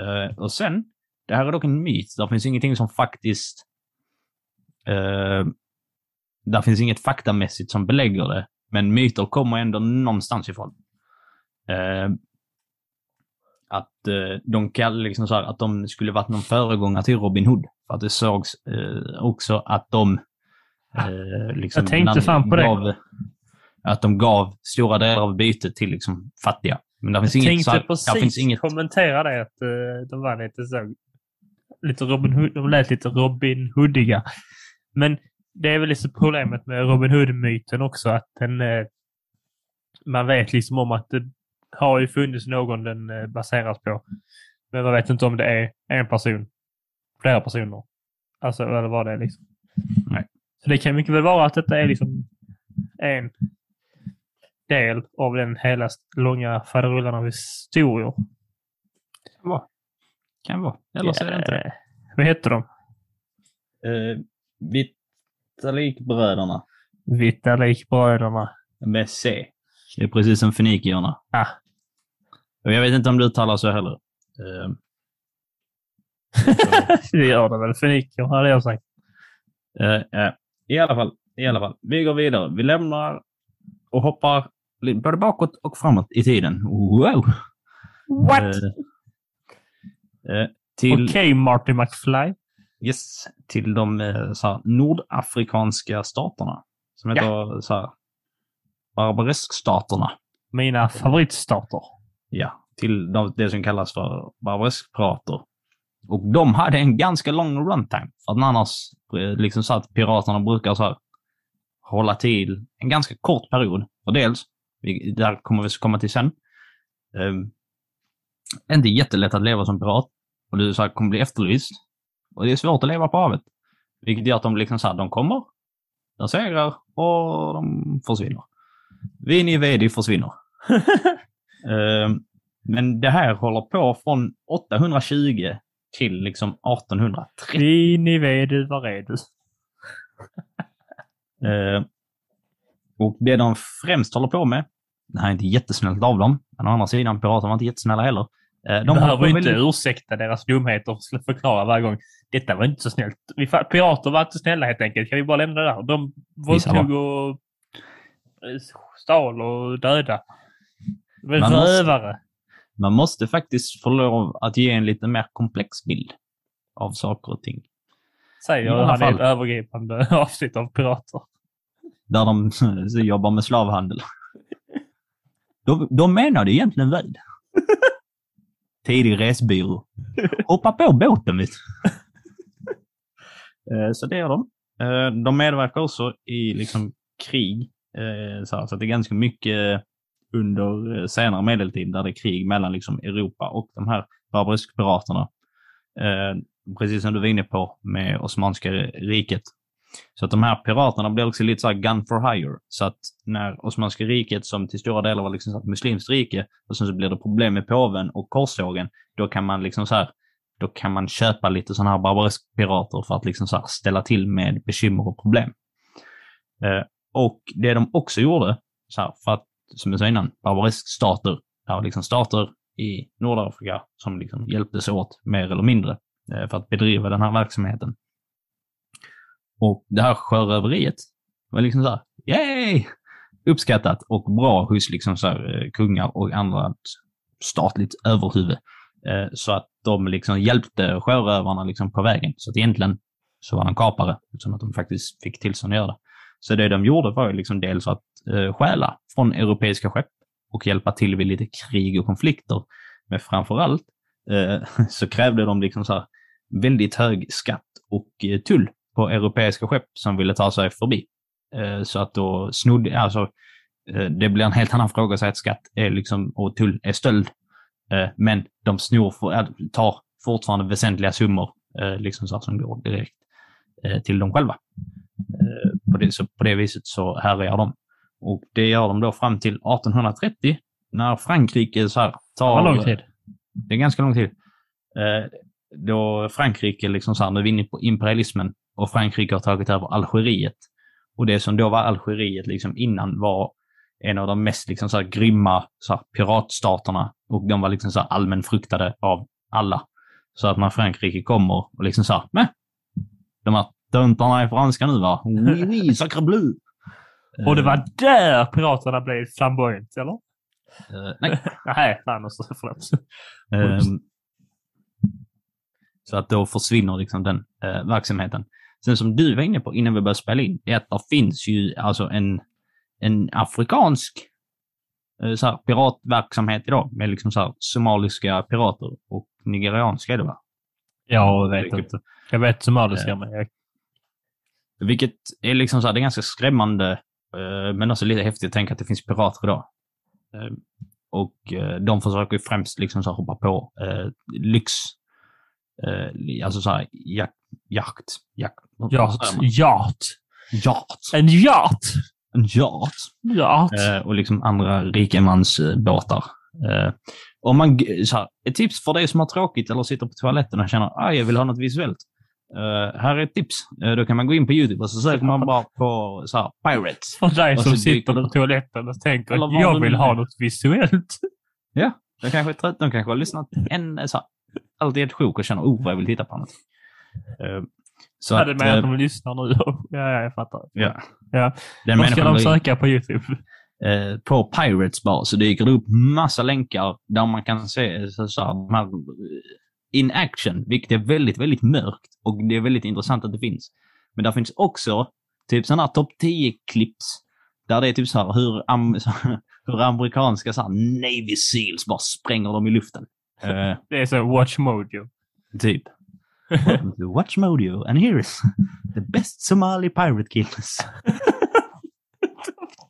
Eh, och sen, det här är dock en myt. Det finns ingenting som faktiskt... Eh, där finns inget faktamässigt som belägger det, men myter kommer ändå någonstans ifrån. Eh, att de kallar liksom så här, att de skulle varit någon föregångare till Robin Hood. För att det sågs också att de eh, liksom Jag tänkte fan på det. gav, Att de gav stora delar av bytet till liksom fattiga. Men det finns Jag inget, tänkte där finns precis inget kommentera det, att eh, de var lite så... Lite Robin Hood, de lät lite Robin Hoodiga. Men det är väl lite problemet med Robin Hood-myten också, att den... Eh, man vet liksom om att det har ju funnits någon den eh, baseras på. Men man vet inte om det är en person, flera personer. Alltså, eller vad det är liksom. Nej. Så det kan mycket väl vara att detta är liksom en del av den hela långa faderullan av historier. kan vara. Eller så är det inte det. Eh, Vad heter de? Uh, Vitalikbröderna Vitalik-bröderna. med C. Det är precis som fenikierna. Ah. Och jag vet inte om du uttalar så heller. Eh, det gör det väl. Feniker hade jag sagt. Eh, eh, I alla fall, i alla fall. Vi går vidare. Vi lämnar och hoppar både bakåt och framåt i tiden. Wow! What? Eh, eh, till, Okej, Marty McFly. yes, till de eh, så här, nordafrikanska staterna. Som heter så här, Barbareskstaterna. Mina favoritstater. Ja, till de, det som kallas för barbareskprater. Och de hade en ganska lång runtime. För att annars, eh, liksom så att piraterna brukar så här hålla till en ganska kort period. Och dels, vi, där kommer vi komma till sen, um, inte jättelätt att leva som pirat. Och du så här, kommer bli efterlyst. Och det är svårt att leva på havet. Vilket gör att de liksom så här, de kommer, de segrar och de försvinner. Vini Vedi försvinner. Ehm, men det här håller på från 820 till liksom 1830. Vini vedu var är du? Ehm, och det de främst håller på med, det här är inte jättesnällt av dem, men å andra sidan, pirater var inte jättesnälla heller. Eh, De behöver inte väldigt- ursäkta deras dumheter och förklara varje gång. Detta var inte så snällt. Vi, pirater var inte snälla helt enkelt. Kan vi bara lämna det där? De våldtog och eh, stal och döda. De var Man måste-. Man måste faktiskt få lov att ge en lite mer komplex bild av saker och ting. Säger han i ett övergripande avsnitt av pirater. Där de jobbar med slavhandel. De, de menade egentligen väl. Tidig resbyrå. Hoppa på båten, vet. Eh, Så det gör de. Eh, De medverkar också i liksom krig. eh, Så att det är ganska mycket under senare medeltid där det är krig mellan liksom Europa och de här barbariskpiraterna. Eh, Precis som du var inne på med Osmanska riket. Så att de här piraterna blir också lite så här gun for hire. Så att när Osmanska riket, som till stora delar var liksom så ett muslimskt rike, och sen så blir det problem med påven och korstågen, då kan man liksom så här, då kan man köpa lite sådana här barbariskpirater för att liksom så här ställa till med bekymmer och problem. Eh, och det de också gjorde, så här, för att, som jag sa innan, barbariskstater, det var liksom stater i Nordafrika som liksom hjälptes åt mer eller mindre eh, för att bedriva den här verksamheten. Och det här sjöröveriet var liksom så här, yay! Uppskattat och bra hos liksom så här, eh, kungar och andra statligt överhuvud. Eh, så att de liksom hjälpte sjörövarna liksom på vägen. Så att egentligen så var de kapare, som att de faktiskt fick tillstånd att göra det. Så det de gjorde var ju liksom dels att eh, stjäla från europeiska skepp och hjälpa till vid lite krig och konflikter. Men framför allt eh, så krävde de liksom så här väldigt hög skatt och eh, tull på europeiska skepp som ville ta sig förbi. Eh, Så att då snodde, alltså eh, det blir en helt annan fråga att säga att skatt är liksom, och tull är stöld. Eh, Men de snor, tar fortfarande väsentliga summor liksom så som går direkt till dem själva. På, det, så på det viset så härjar de. Och det gör de då fram till 1830 när Frankrike så här Det tar... var lång tid. Det är ganska lång tid. Då Frankrike liksom så här, nu är vi inne på imperialismen och Frankrike har tagit över Algeriet. Och det som då var Algeriet liksom innan var en av de mest liksom så här grymma så här, piratstaterna och de var liksom så allmän fruktade av alla. Så att när Frankrike kommer och liksom så här, "Mäh, de här töntarna är franska nu va? Oui, oui, sacre bleu. Och det var där piraterna blev flamboyant, eller? Eh, nej. Nej, fan också, förlåt. Ehm, så att då försvinner liksom den eh, verksamheten. Sen som du var inne på innan vi började spela in, är att det finns ju alltså en, en afrikansk eh, så här, piratverksamhet idag med liksom så här, somaliska pirater och nigerianska är det va? Jag vet Vilket- inte. Jag vet somaliska, Ja. men jag... Vilket är liksom så här, det är ganska skrämmande, eh, men också lite häftigt att tänka att det finns pirater idag. Eh, och eh, de försöker ju främst liksom så här hoppa på eh, lyx. Eh, alltså så här, jak, jakt. Jak, Yacht. Yacht. Yacht. En yacht! En yacht. Yacht. Eh, och liksom andra rikemansbåtar. Eh, om man, så här, ett tips för dig som har tråkigt eller sitter på toaletten och känner att jag vill ha något visuellt. Eh, här är ett tips. Eh, då kan man gå in på YouTube och så söker man bara på så här, Pirates. För dig som sitter på toaletten och tänker att jag vill ha något visuellt. De kanske är trötta, de kanske har lyssnat en, så här, alltid ett sjok och känner oh vad jag vill titta på något. Eh, så Ja, det att, med att eh, de lyssnar nu. Ja, ja, jag fattar. ja. Ja. Den Vad ska de söka på YouTube? eh, på Pirates bara så dyker det upp massa länkar där man kan se så, så här, eh, in action, vilket är väldigt, väldigt mörkt och det är väldigt intressant att det finns. Men där finns också typ sådana här topp 10-clips där det är typ så här hur, am, hur amerikanska så här, Navy Seals bara spränger dem i luften. Eh, Det är så Watch Mojo. typ. Welcome to Watch Mojo and here is the best Somali pirate killers.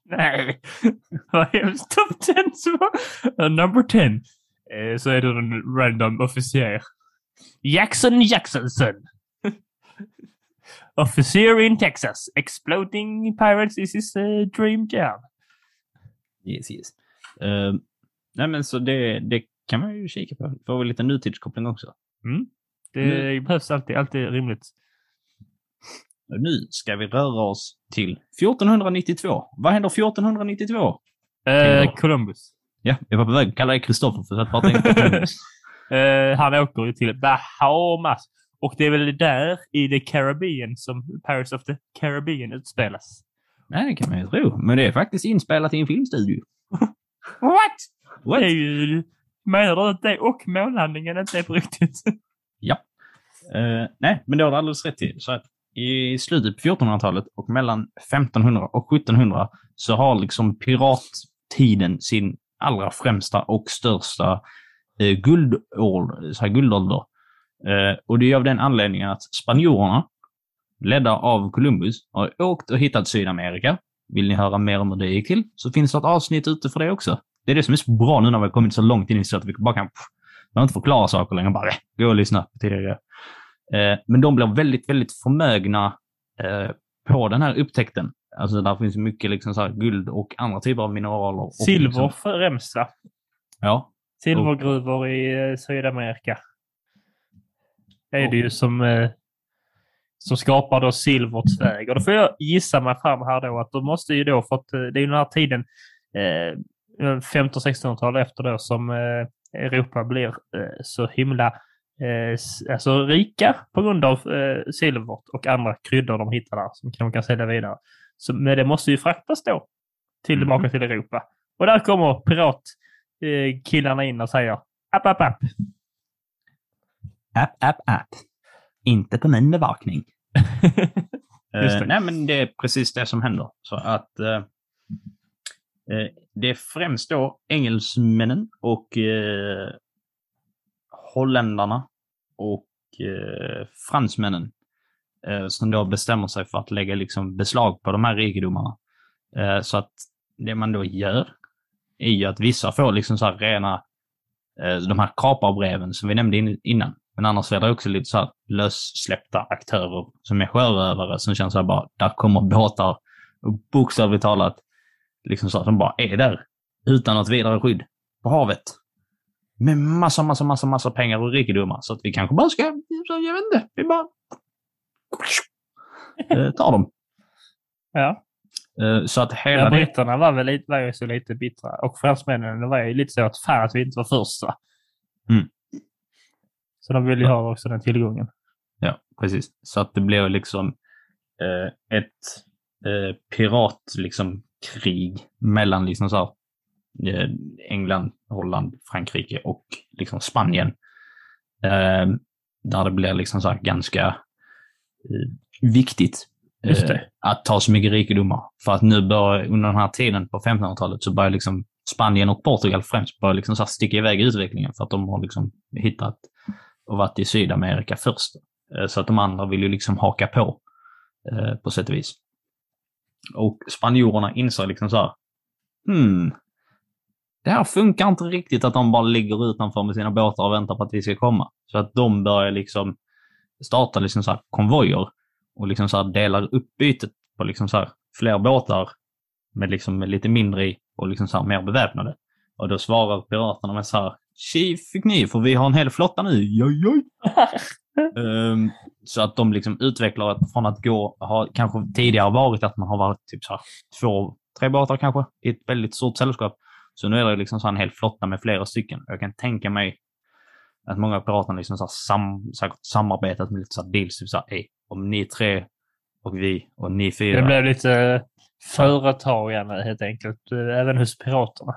Nej, vad hemskt. Top 10. Uh, number 10. Eh, så är det en random officer. Jackson Jacksonson. officer in Texas. Exploding pirates is his uh, dream job. Yes, yes. Uh, nej men så det, det kan man ju kika på. Får vi lite nutidskoppling också. Det behövs alltid, alltid rimligt. Nu ska vi röra oss till 1492. Vad händer 1492? Eh. Columbus. Ja, jag var på väg att kalla dig Kristoffer för att bara tänka Columbus. Eh, han åker ju till Bahamas. Och det är väl där i the Caribbean som Pirates of the Caribbean utspelas. Nej, det kan man ju tro. Men det är faktiskt inspelat i en filmstudio. What? What? Det är ju... Menar du att det och månlandningen inte är på riktigt? Eh, nej, men det har du alldeles rätt i. Så att i slutet på 1400-talet och mellan 1500 och 1700 så har liksom pirattiden sin allra främsta och största eh, guldår, så här, guldålder. Eh, och det är av den anledningen att spanjorerna, ledda av Columbus, har åkt och hittat Sydamerika. Vill ni höra mer om hur det gick till så finns det ett avsnitt ute för det också. Det är det som är så bra nu när vi har kommit så långt in i så att vi bara kan pff, behöver inte förklara saker längre. Bara eh, gå och lyssna på tidigare. Eh, men de blir väldigt, väldigt förmögna eh, på den här upptäckten. Alltså där finns mycket liksom så här guld och andra typer av mineraler. Silver Liksom, främst va? ja. Silvergruvor i eh, Sydamerika. Det är det ju som, eh, som skapar då silvrets väg. Och då får jag gissa mig fram här då att de måste ju då fått, eh, det är ju den här tiden, eh, 1500-1600-tal efter då som eh, Europa blir eh, så himla eh, alltså rika på grund av eh, silvret och andra kryddor de hittar där som de kan sälja vidare. Så, men det måste ju fraktas då till Mhm. tillbaka till Europa. Och där kommer pirat eh, killarna in och säger app, app, app. App, app, app. Inte på min bevakning. Det. nej, men det är precis det som händer. Så att eh, Eh, det är främst då engelsmännen och eh, holländarna och eh, fransmännen eh, som då bestämmer sig för att lägga liksom beslag på de här rikedomarna. Eh, så att det man då gör är ju att vissa får liksom så här rena, eh, de här kaparbreven som vi nämnde in, innan. Men annars är det också lite så här lössläppta aktörer som är sjörövare som känns så här bara, där kommer båtar och bokstavligt talat, liksom så här, som bara är där utan något vidare skydd på havet. Med massa, massa, massa, massa pengar och rikedomar. Så att vi kanske bara ska, jag vet inte, vi bara eh, tar dem. Ja. Eh, Så att hela Ja, britterna var väl lite, var ju så lite bittra. Och fransmännen var ju lite så att fan att vi inte var första. Mm. Så de ville ju ha också den tillgången. Ja, precis. Så att det blev liksom eh, ett eh, pirat, liksom, krig mellan liksom så här, eh, England, Holland, Frankrike och liksom Spanien. Eh, där det blir liksom så här ganska eh, viktigt eh, att ta så mycket rikedomar. För att nu börjar, under den här tiden på 1500-talet så börjar liksom Spanien och Portugal främst börja liksom så sticka iväg i utvecklingen för att de har liksom hittat och varit i Sydamerika först. Eh, Så att de andra vill ju liksom haka på eh, på sätt och vis. Och spanjorerna inser liksom så här, hmm, det här funkar inte riktigt att de bara ligger utanför med sina båtar och väntar på att vi ska komma. Så att de börjar liksom starta liksom så här konvojer och liksom så här delar upp bytet på liksom så här fler båtar med liksom med lite mindre i och liksom så här mer beväpnade. Och då svarar piraterna med så här, tji fick ni, för vi har en hel flotta nu, joj, joj. Ehm, så att de liksom utvecklar att från att gå, har kanske tidigare varit att man har varit typ så här två, tre båtar kanske i ett väldigt stort sällskap. Så nu är det liksom så här en hel flotta med flera stycken. Jag kan tänka mig att många av piraterna liksom så sam, säkert samarbetat med lite så här deals, typ så här, "Ey, om ni tre och vi och ni fyra. Det blev lite företagande helt enkelt, eh, även hos piraterna.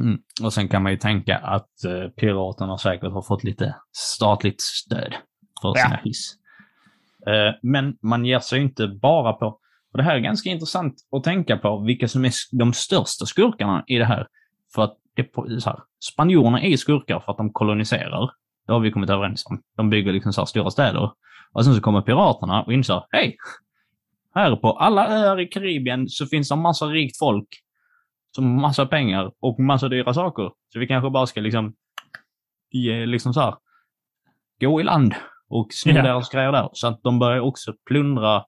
Mm. Och sen kan man ju tänka att eh, piraterna säkert har fått lite statligt stöd för Ja. sina hiss. Eh, men man ger sig inte bara på, och det här är ganska intressant att tänka på, vilka som är de största skurkarna i det här. För att det, är så här, spanjorerna är skurkar för att de koloniserar. Det har vi kommit överens om. De bygger liksom så här stora städer. Och sen så kommer piraterna och inser, hej! Här på alla öar i Karibien så finns det massa rikt folk som har massa pengar och massa dyra saker. Så vi kanske bara ska liksom, ge, liksom så här, gå i land och sno Ja. deras grejer där. Så att de börjar också plundra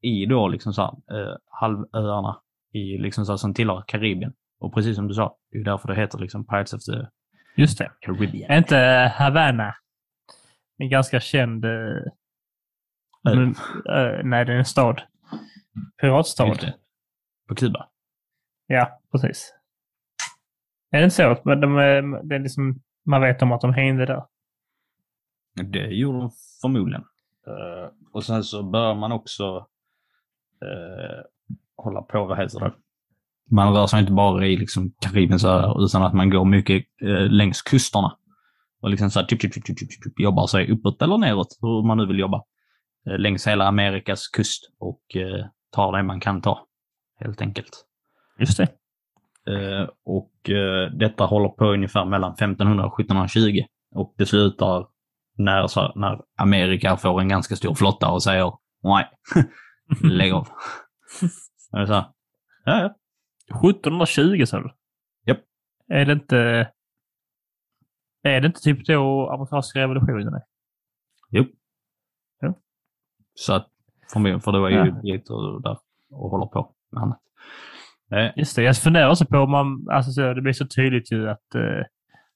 i då liksom så här, eh, halvöarna i liksom så här, som tillhör Karibien. Och precis som du sa, det är ju därför det heter liksom Pirates of the Just det. Caribbean. Är inte Havana en ganska känd... eh, Ö. men, eh, nej, det är en stad. Piratstad. På Kuba. Ja, precis. Är det inte så? Men de är, det är liksom, man vet om att de hängde där. Det gjorde de förmodligen. Eh, och sen så bör man också eh, hålla på, vad heter det? Man rör sig inte bara i liksom Karibiens öar utan att man går mycket eh, längs kusterna. Och liksom så här, typ, typ, typ, typ, typ, typ, jobbar sig uppåt eller neråt, hur man nu vill jobba. Längs hela Amerikas kust och tar det man kan ta. Helt enkelt. Just det. Eh, och eh, detta håller på ungefär mellan 1500 och 1720. Och det slutar när, så, när Amerika får en ganska stor flotta och säger nej, lägg av. Är det så? här, Ja, ja. 1720 sa du? Japp. Är det inte... Är det inte typ då amerikanska revolutionen är? Så att, förmodligen, för det var ju Ja. britter där och håller på med annat. Eh, Just det. Jag funderar också på om man... Alltså så, det blir så tydligt ju att eh,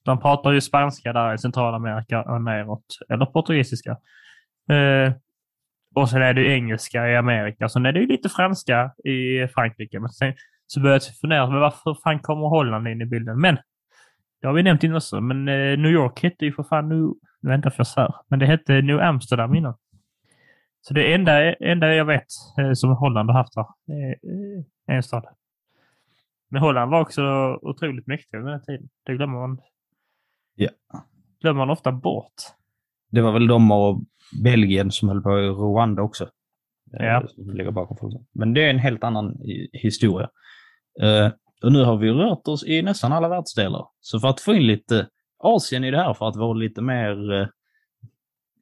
de pratar ju spanska där i Centralamerika och neråt. Eller portugisiska. Eh, och sen är det ju engelska i Amerika. Sen är det ju lite franska i Frankrike. Men sen så börjar jag fundera, men varför fan kommer Holland in i bilden? Men det har vi nämnt innan också. Men eh, New York hette ju för fan nu... Nu väntar jag för Men det hette New Amsterdam innan. Så det enda, enda jag vet eh, som Holland har haft här är eh, eh, en stad. Men Holland var också otroligt mäktiga under den tiden. Det glömmer man. Ja. glömmer man ofta bort. det var väl de och Belgien som höll på i Rwanda också. Eh, Ja. som ligger bakom. Men det är en helt annan historia. Eh, och nu har vi rört oss i nästan alla världsdelar. Så för att få in lite Asien i det här, för att vara lite mer uh,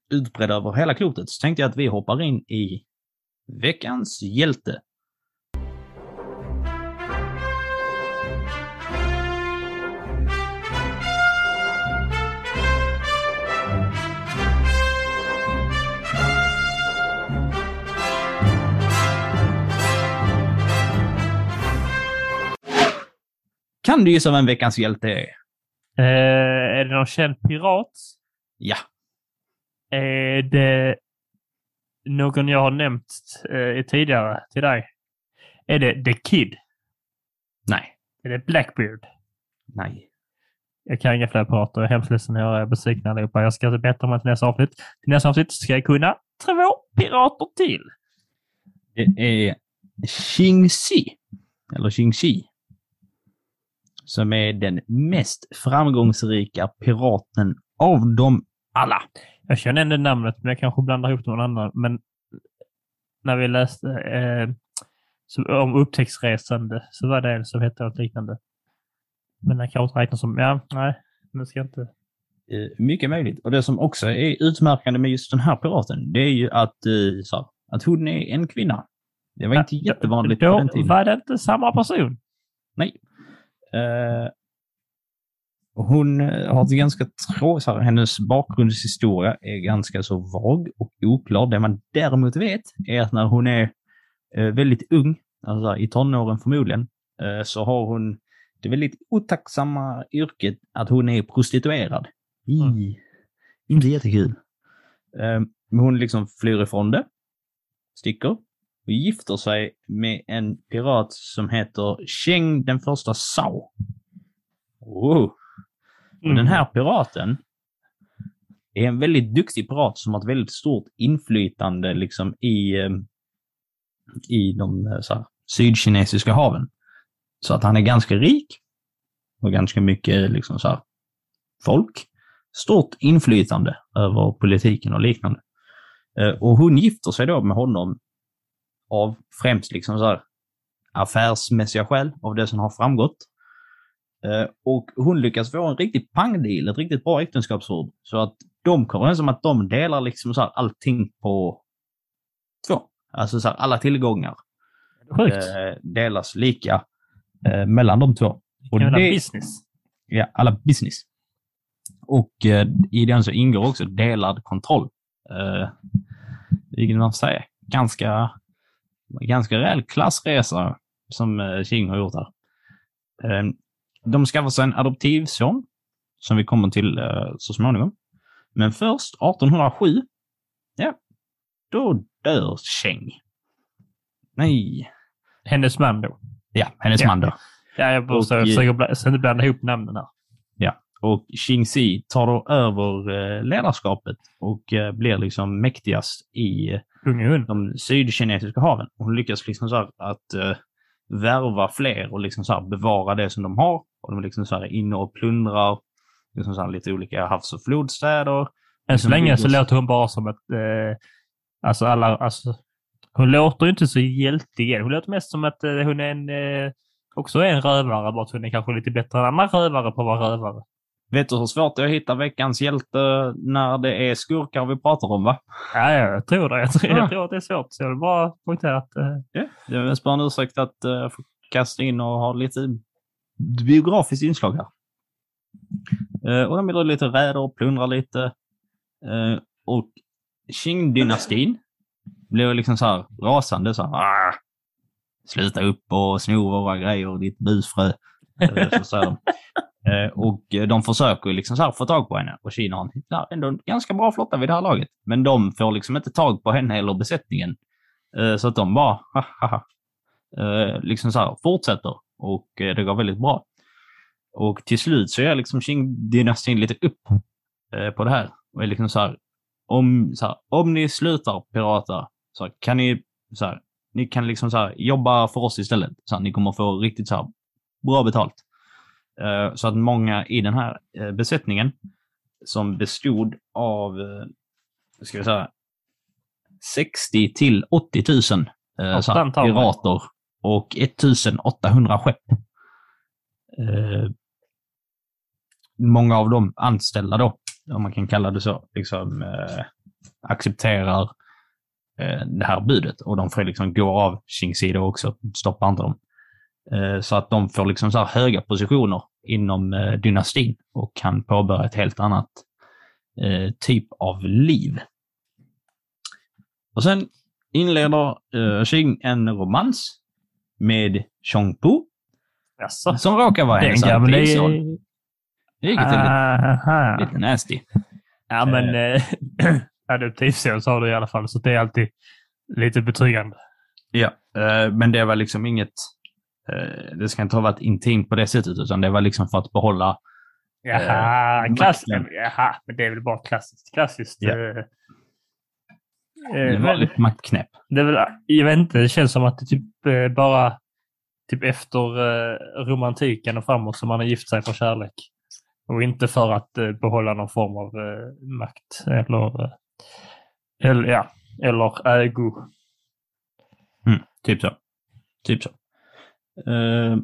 utbredd över hela klotet, så tänkte jag att vi hoppar in i veckans hjälte. Kan du gissa vem veckans hjälte är? Eh, är det någon känd pirat? Ja. Är det någon jag har nämnt eh, tidigare till dig? Är det The Kid? Nej. Är det Blackbeard? Nej. Jag kan inga fler pirater. Jag är hemskt ledsen. Jag är besviken allihopa. Jag ska bättra mig till nästa avsnitt. Till nästa avsnitt ska jag kunna två pirater till. Det är Xingxi, eller Xingxi, som är den mest framgångsrika piraten av dem alla. Jag känner ändå namnet, men jag kanske blandar ihop det med någon annan. Men när vi läste eh, om upptäcktsresande så var det en som hette något liknande. Men den kanske inte räknas som... Ja, nej. Nu ska jag inte... Eh, Mycket möjligt. Och det som också är utmärkande med just den här piraten, det är ju att, eh, så, att hon är en kvinna. Det var inte jättevanligt på Då den tiden. var det inte samma person. Nej. Eh, hon eh, har ett ganska tråkigt, hennes bakgrundshistoria är ganska så vag och oklar. Det man däremot vet är att när hon är eh, väldigt ung, alltså här, i tonåren förmodligen, eh, så har hon det väldigt otacksamma yrket att hon är prostituerad. I, Mm. Inte jättekul. Men hon liksom flyr ifrån det, sticker och gifter sig med en pirat som heter Cheng den första Sao. Wow. Och den här piraten är en väldigt duktig pirat som har ett väldigt stort inflytande liksom i, eh, i de eh, så här, sydkinesiska haven. Så att han är ganska rik och ganska mycket liksom så här, folk. Stort inflytande över politiken och liknande. Eh, Och hon gifter sig då med honom av främst liksom så här affärsmässiga skäl av det som har framgått. Eh, Och hon lyckas få en riktig pangdeal, ett riktigt bra äktenskapsförord. Så att de kommer överens om att de delar liksom så här allting på två. Alltså så här, alla tillgångar eh, delas lika eh, mellan de två. Och Jävla det, business. ja, alla business. Och eh, i den så ingår också delad kontroll. Eh, vilket man säga, ganska, ganska rejäl klassresa som eh, King har gjort här. Eh, de skaffar sig en adoptivson som vi kommer till eh, så småningom. Men först 1807, ja, då dör Cheng. Nej. Hennes man då. Ja, hennes Ja. man då. Ja, jag Och- försöker inte blanda ihop namnen här. Och Xingxi tar då över eh, ledarskapet och eh, blir liksom mäktigast i eh, de sydkinesiska haven. Hon lyckas liksom så att eh, värva fler och liksom så bevara det som de har. Och de är liksom så här inne och plundrar liksom så lite olika havs och flodstäder. Än så Liksom länge så låter hon bara som ett... Eh, alltså alla... Alltså, hon låter inte så hjältig. Hon låter mest som att eh, hon är en... Eh, också är en rövare, bara att hon är kanske lite bättre än andra rövare på att vara rövare. Vet du hur svårt det är att hitta veckans hjälte när det är skurkar vi pratar om va? Ja, ja, jag tror det. Jag tror, Ja. jag tror att det är svårt. Så jag vill bara poängtera att... Eh, Ja, det är bara en ursäkt att uh, få kasta in och ha lite biografiskt inslag här. Eh, och de ha lite räder och plundrar lite. Eh, och Qing-dynastin blev liksom så här rasande. Så här, "Ah, Sluta upp och sno våra grejer, ditt busfrö. Så eh, och de försöker liksom så här få tag på henne. Och Kina har en, ändå en ganska bra flotta vid det här laget. Men de får liksom inte tag på henne eller besättningen. Eh, så att de bara, eh, liksom så här, fortsätter och det går väldigt bra. Och till slut så är liksom Qing-dynastin lite upp på det här. Och är liksom så här, om, så här, om ni slutar pirata så här, kan ni, så här, ni kan liksom så här, jobba för oss istället. Så här, ni kommer få riktigt så här, bra betalt. Eh, så att många i den här eh, besättningen som bestod av, eh, ska vi säga, 60 till 80 000 eh, pirater och 1800 skepp. Eh, många av de anställda då, om man kan kalla det så, liksom eh, accepterar eh, det här budet och de får liksom gå av Qingxi då också, stoppar inte dem. Eh, så att de får liksom så höga positioner inom eh, dynastin och kan påbörja ett helt annat eh, typ av liv. Och sen inleder Qing en romans med Chongpu Jaså? Som råkar vara hennes adoptivson. Vilket är lite, Aha. lite nasty. Ja, men eh, adoptivson sa du i alla fall, så det är alltid lite betryggande. Ja, men det var liksom inget... eh, det ska inte ha varit intimt på det sättet, utan det var liksom för att behålla... Jaha, Eh, klass, jaha, men det är väl bara klassiskt. Klassiskt. Ja. eh, Det eh, var lite maktknäpp. det är väl, jag vet inte, det känns som att det typ eh, bara typ efter eh, romantiken och framåt som man har gift sig för kärlek. Och inte för att eh, behålla någon form av eh, makt eller, eh, eller, ja, eller ägo. Typ så. Typ så. Eh,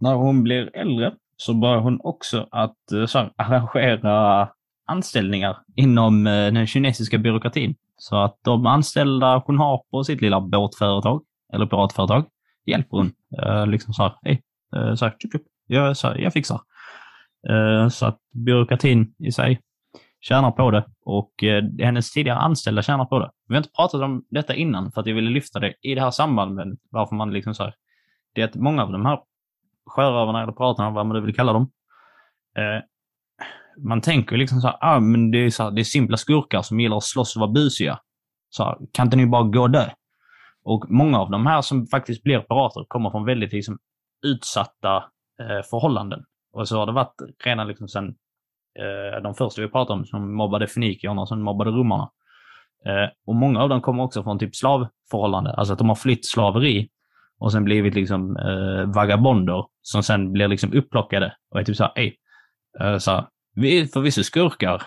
när hon blir äldre så börjar hon också att eh, så här, arrangera anställningar inom eh, den kinesiska byråkratin. Så att de anställda hon har på sitt lilla båtföretag, eller piratföretag, hjälper hon. Eh, liksom så här, hej, eh, så här, tjup, tjup. Jag, så här, jag fixar. Eh, så att byråkratin i sig tjänar på det och eh, hennes tidigare anställda tjänar på det. Vi har inte pratat om detta innan för att jag ville lyfta det i det här sambandet. Varför man liksom så här, det är att många av de här sjörövarna eller piraterna, vad man nu vill kalla dem, eh, man tänker ju liksom så här, ah, men det är, så här, det är simpla skurkar som gillar att slåss och vara busiga. Så här, kan inte ni bara gå och dö? Och många av de här som faktiskt blir pirater kommer från väldigt liksom, utsatta eh, förhållanden. Och så har det varit redan liksom sen eh, de första vi pratade om som mobbade fenikierna och sen mobbade romarna. Eh, och många av dem kommer också från typ slavförhållande, alltså att de har flytt slaveri och sen blivit liksom eh, vagabonder som sen blir liksom upplockade och är typ såhär, ej, eh, så här, vi är förvisso skurkar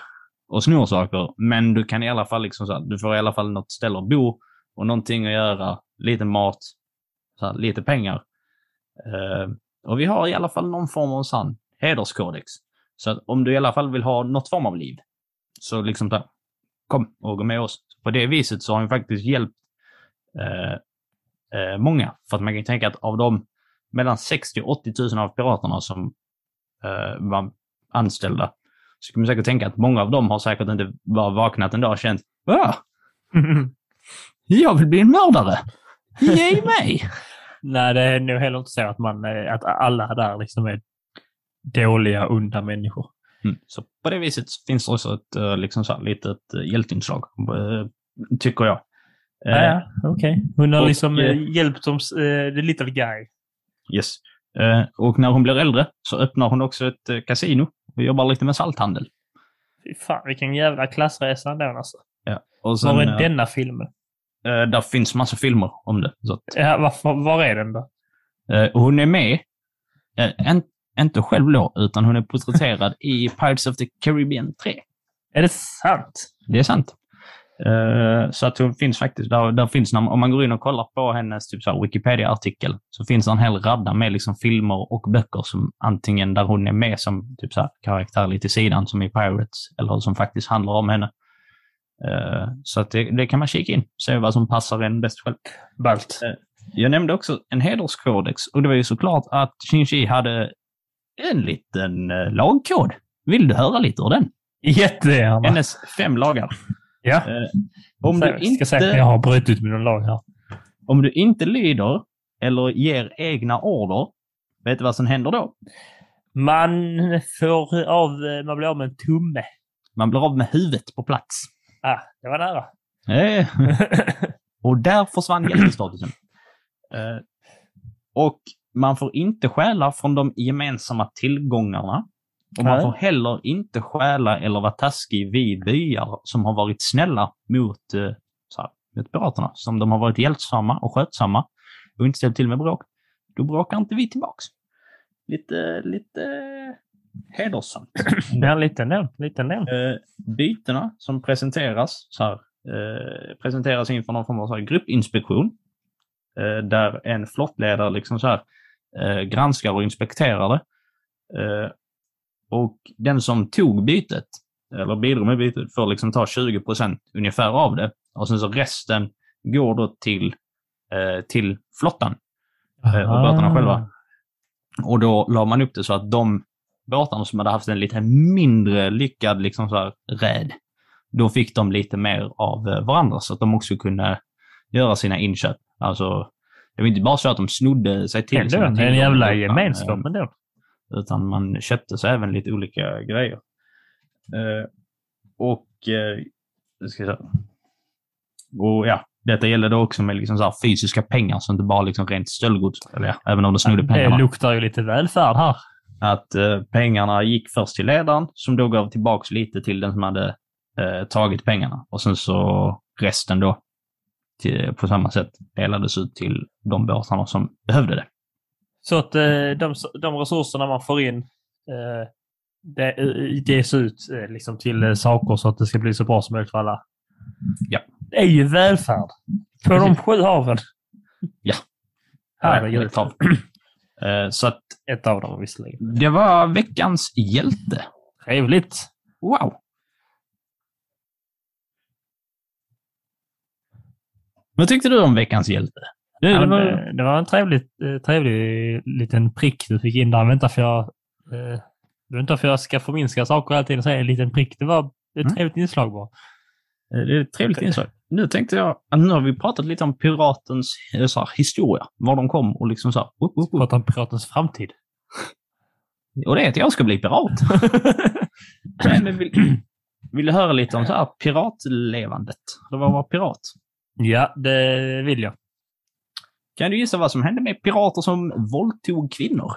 och snor saker, men du kan i alla fall liksom så här, du får i alla fall något ställe att bo och någonting att göra, lite mat, så här, lite pengar. Eh, och vi har i alla fall någon form av sann hederskodex. Så att om du i alla fall vill ha något form av liv, så liksom så här, kom och gå med oss. På det viset så har vi faktiskt hjälpt eh, eh, många. För att man kan tänka att av de mellan 60 och 80 000 av piraterna som eh, var anställda, så kan man säkert tänka att många av dem har säkert inte bara vaknat en dag och känt ah, jag vill bli en mördare. Ge mig! Nej, det är nog heller inte så att, man, eh, att alla där liksom är dåliga, onda människor. Mm. Så på det viset finns det också ett eh, liksom så här, litet eh, hjälteinslag, tycker jag. Eh, Ja, ja, okej. Hon har och, liksom eh, eh, hjälpt som uh, the little guy. Yes. Eh, och när hon blir äldre så öppnar hon också ett eh, kasino och jobbar lite med salthandel. Fy fan, vilken jävla klassresa ändå alltså. Och sen, Var är eh, denna filmen? eh, där finns massa filmer om det. Så att, Ja, varför, var är den då? eh, och hon är med, eh, en, inte själv då, utan hon är porträtterad i Pirates of the Caribbean 3. Är det sant? Det är sant. Eh, så att hon finns faktiskt, där, där finns, om man går in och kollar på hennes typ Wikipedia-artikel, så finns det en hel radda med liksom filmer och böcker som antingen där hon är med som typ så här karaktär lite i sidan, som i Pirates, eller som faktiskt handlar om henne. Eh, så att det, det kan man kika in, se vad som passar en bäst själv. Ballt. Jag nämnde också en hederskodex och det var ju såklart att Shinji hade en liten eh, lagkod. Vill du höra lite ur den? Jättegärna. Hennes fem lagar. Ja. Eh, om, du jag ska säga att inte, jag har brutit med någon lag här. om du inte lyder eller ger egna order, vet du vad som händer då? Man får av, man blir av med en tumme. Man blir av med huvudet på plats. Ah, det var nära. Eh, och där försvann hjältestatusen. Eh, och man får inte stjäla från de gemensamma tillgångarna. Och man får heller inte stjäla eller vara taskig vid byar som har varit snälla mot, eh, så här, mot piraterna. Som de har varit hjälpsamma och skötsamma och inte ställt till med bråk. Då bråkar inte vi tillbaks. Lite, lite hedersamt. Ja, lite nämnd. Lite nämnd. Eh, bytena som presenteras så här, eh, presenteras inför någon form av så här gruppinspektion. Där en flottledare liksom så här, granskar och inspekterar det. Och den som tog bytet, eller bidrog med bytet, får liksom ta 20 procent ungefär av det. Och sen så resten går då till, eh, till flottan eh, och båtarna själva. Och då la man upp det så att de båtarna som hade haft en lite mindre lyckad liksom så här räd, då fick de lite mer av eh, varandra så att de också kunde göra sina inköp. Alltså det var inte bara så att de snodde sig till det är en jävla gemenskap eh, ändå. Utan man köpte sig även lite olika grejer. Eh, och, eh, jag ska säga, och ja, detta gäller då också med liksom så fysiska pengar, så inte bara liksom rent stöldgods. Eller ja, även om de snodde Det pengarna. luktar ju lite välfärd här. Att eh, pengarna gick först till ledaren, som då gav tillbaks lite till den som hade eh, tagit pengarna. Och sen så resten då till, på samma sätt delades ut till de båtarna som behövde det. Så att eh, de, de resurserna man får in eh, det ges ut eh, liksom till saker så att det ska bli så bra som möjligt för alla. Ja. Det är ju välfärd. På de sju haven. Ja. Herregud. Helt av. Eh, så att Ett av dem visserligen. det var veckans hjälte. Trevligt. Wow! Vad tyckte du om veckans hjälte? Det, det var, eh, det var en trevlig, eh, trevlig liten prick du fick in där. Vänta för jag, eh, vänta för jag ska förminska saker hela tiden och säga en liten prick. Det var ett Mm. trevligt inslag bara. det är ett trevligt inslag. Nu tänkte jag att nu har vi pratat lite om piratens eh, så här, historia. Var de kom och liksom så här, upp, upp, upp. Prata om piratens framtid. Och det är att jag ska bli pirat. Men vill, vill du höra lite om så här piratlevandet? Det var att vara pirat. Ja, det vill jag. Kan du gissa vad som hände med pirater som våldtog kvinnor?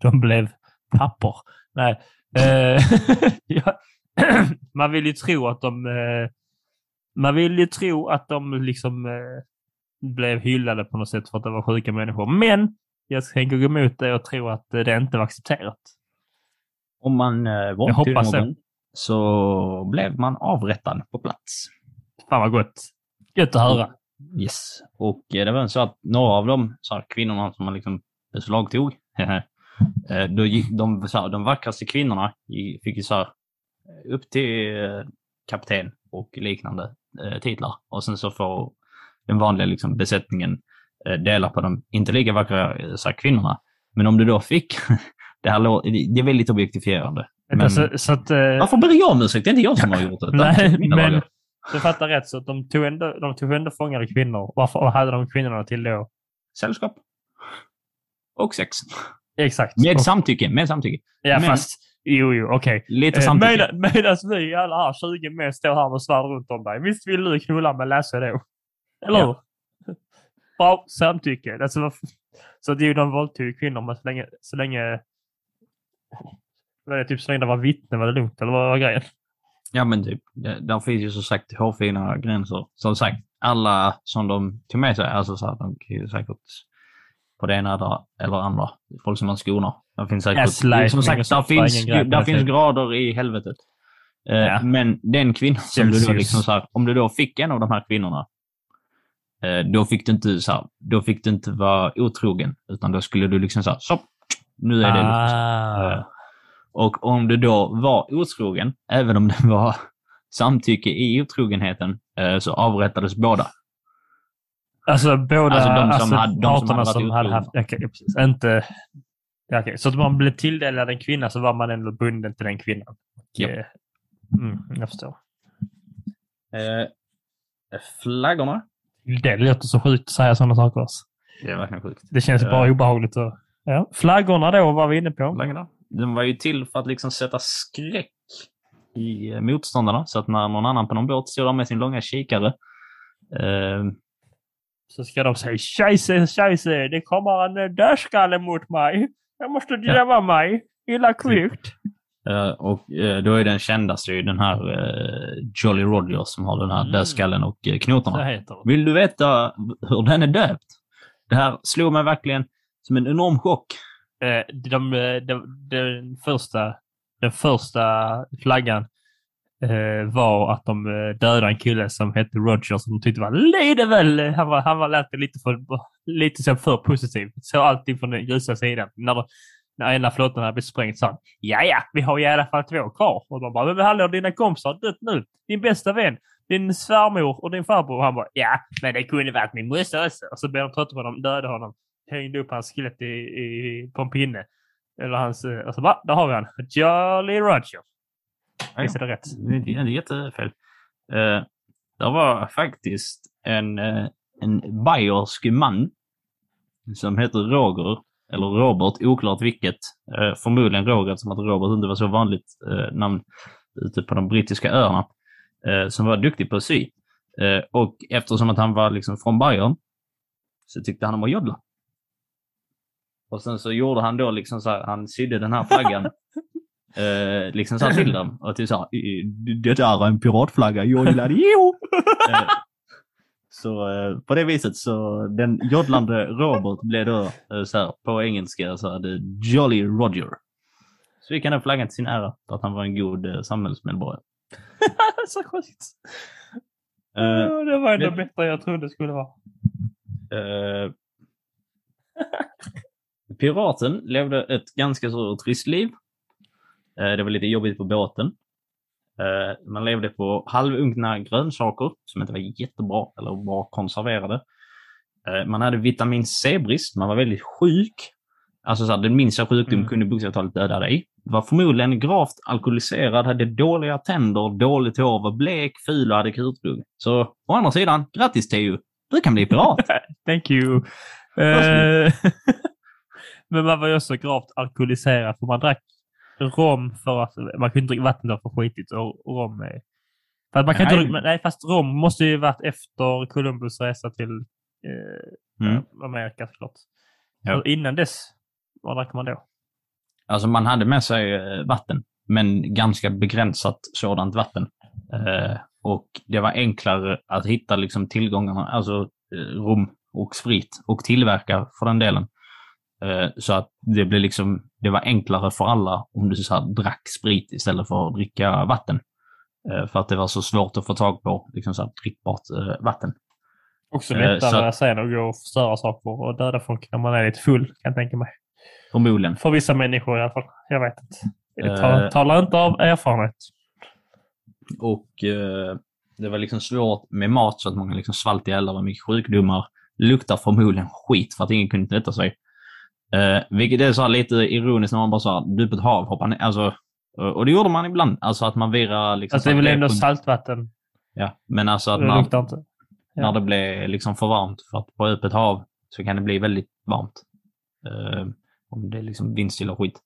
De blev pappor. Nej. Eh, ja. man vill ju tro att de... Eh, man vill ju tro att de liksom eh, blev hyllade på något sätt för att de var sjuka människor. Men jag tänker gå emot det och tro att det inte var accepterat. Om man eh, våldtog någon så blev man avrättad på plats. Fan vad gott. Gött att höra. Yes. Och eh, det var så att några av de så här, kvinnorna som man liksom beslagtog, eh, då gick, de, så här, de vackraste kvinnorna fick ju så här, upp till eh, kapten och liknande eh, titlar. Och sen så får den vanliga liksom, besättningen eh, dela på de inte lika vackra eh, så här, kvinnorna. Men om du då fick, det här det är väldigt objektifierande. Men- så, så att... Eh, Varför ber jag om ursäkt? Det är inte jag som har gjort det. Nej, mina men dagar. Du fattar rätt. Så att de tog ändå, de tog ändå fångade kvinnor. Varför hade de kvinnorna till då? Sällskap. Och sex. Exakt. Med Och- samtycke. Med samtycke. Ja, men- fast... Jo, jo, okej. Lite Eh, samtycke. Medan medan vi alla här 20 män står här med svärd runt om dig. Visst vill du knulla med Lasse då? Eller hur? Bra samtycke. Alltså, så det är ju de våldtog kvinnor, men så länge... Så länge var det typ så länge det var vittne var det lugnt, eller vad var grejen? Ja, men typ. Där finns ju som sagt hårfina gränser. Som sagt, alla som de tog med sig, alltså så här, de kan ju säkert på det ena eller- andra. Folk som man skonar. Det finns säkert, Gaslighting som sagt, där finns, där finns grader i helvetet. Eh, Ja. Men den kvinnan som du då liksom så här, om du då fick en av de här kvinnorna, eh, då fick du inte så här, då fick du inte vara otrogen, utan då skulle du liksom så här, så, nu är det lugnt. Ah. Eh, Och om du då var otrogen, även om det var samtycke i otrogenheten, eh, så avrättades båda. Alltså båda Alltså, de som alltså, hade- de som parterna hade varit som hade otrogna. haft... Okej, precis. Inte... Okej. Så att man blev tilldelad en kvinna så var man ändå bunden till den kvinnan. Ja. Eh, Mm, jag förstår. Eh, flaggorna. Det låter så sjukt att säga sådana saker. Alltså. Det är verkligen sjukt. Det känns Ja. bara obehagligt. Och, ja. Flaggorna då var vi inne på. Flaggorna. De var ju till för att liksom sätta skräck i eh, motståndarna, så att när någon annan på någon båt står där med sin långa kikare, eh, Så ska de säga scheisse, scheisse, det kommer en eh, dödskalle mot mig. Jag måste gömma mig. Illa kvickt. Eh, och eh, då är den kändaste ju den här eh, Jolly Roger som har den här Mm. dödskallen och det. Vill du veta hur den är döpt? Det här slog mig verkligen som en enorm chock. Eh, de, de, de, den, första, den första flaggan eh, var att de eh, dödade en kille som hette Roger som de tyckte var lite väl... Han var, han var lät lite för, lite så för positiv. Så allting från den ljusa sidan. När, de, när ena flottan hade blivit sprängd sa han ja, ja, vi har i alla fall två kvar. Och de bara, men hallå, dina kompisar har dött nu. Din bästa vän, din svärmor och din farbror. Och han bara, ja, men det kunde varit min morsa också. Och så blev de trötta på honom, dödade honom hängde upp hans skelett i, i, på en pinne. Eller hans... eh, Alltså, va? Där har vi han. Jolly Roger. Visst är det rätt? Det är är jättefel. Uh, det var faktiskt en, eh, en bayersk man som heter Roger, eller Robert, oklart vilket. Eh, förmodligen Roger, som att Robert inte var så vanligt eh, namn ute på de brittiska öarna. Eh, som var duktig på att sy. Eh, och eftersom att han var liksom från Bayern så tyckte han om att joddla. Och sen så gjorde han då liksom så här, han sydde den här flaggan eh, liksom så här till dem. Och typ så här, det är en piratflagga, joddladio! eh, så eh, på det viset så den joddlande Robert blev då eh, så här, på engelska så här, Jolly Roger. Så fick han den flaggan till sin ära för att han var en god eh, samhällsmedborgare. så sjukt. Ja, det var ändå det- bättre jag trodde det skulle vara. Eh, piraten levde ett ganska så trist liv. Eh, det var lite jobbigt på båten. Eh, man levde på halvunkna grönsaker som inte var jättebra eller bra konserverade. Eh, man hade vitamin C-brist, man var väldigt sjuk. Alltså så här, den minsta sjukdom Mm. kunde bokstavligt döda dig. Var förmodligen gravt alkoholiserad, hade dåliga tänder, dåligt hår, var blek, ful och hade krutbugg. Så å andra sidan, grattis Teo! Du kan bli pirat! Thank you. Men man var ju också gravt alkoholiserad för man drack rom för att man kunde dricka vatten då för skitigt och och rom är... För att man kan Nej. inte, nej, fast rom måste ju varit efter Columbus resa till eh, Mm. Amerika såklart. Ja. Så innan dess, vad drack man då? Alltså man hade med sig eh, vatten, men ganska begränsat sådant vatten. Eh, och det var enklare att hitta liksom tillgångarna, alltså eh, rom och sprit och tillverka för den delen. Eh, så att det blev liksom, det var enklare för alla om du så här, drack sprit istället för att dricka vatten. Eh, för att det var så svårt att få tag på liksom så här, drickbart eh, vatten. Också lättare att- sen att gå och förstöra saker och döda folk när man är lite full, kan jag tänka mig. Förmodligen. För vissa människor i alla fall. Jag vet inte. Eh. talar inte av erfarenhet. Och det var liksom svårt med mat så att många liksom svalt ihjäl, det var mycket sjukdomar. Luktar förmodligen skit för att ingen kunde tvätta sig. Eh, vilket är så här lite ironiskt när man bara sa du på ett hav hoppar ner. Alltså, och det gjorde man ibland. Alltså att man virar liksom... Alltså det är så väl ändå saltvatten. Ja, men alltså att man. Ja. när det blir liksom för varmt. För att på öppet hav så kan det bli väldigt varmt. Eh, om det är liksom vindstilla och skit.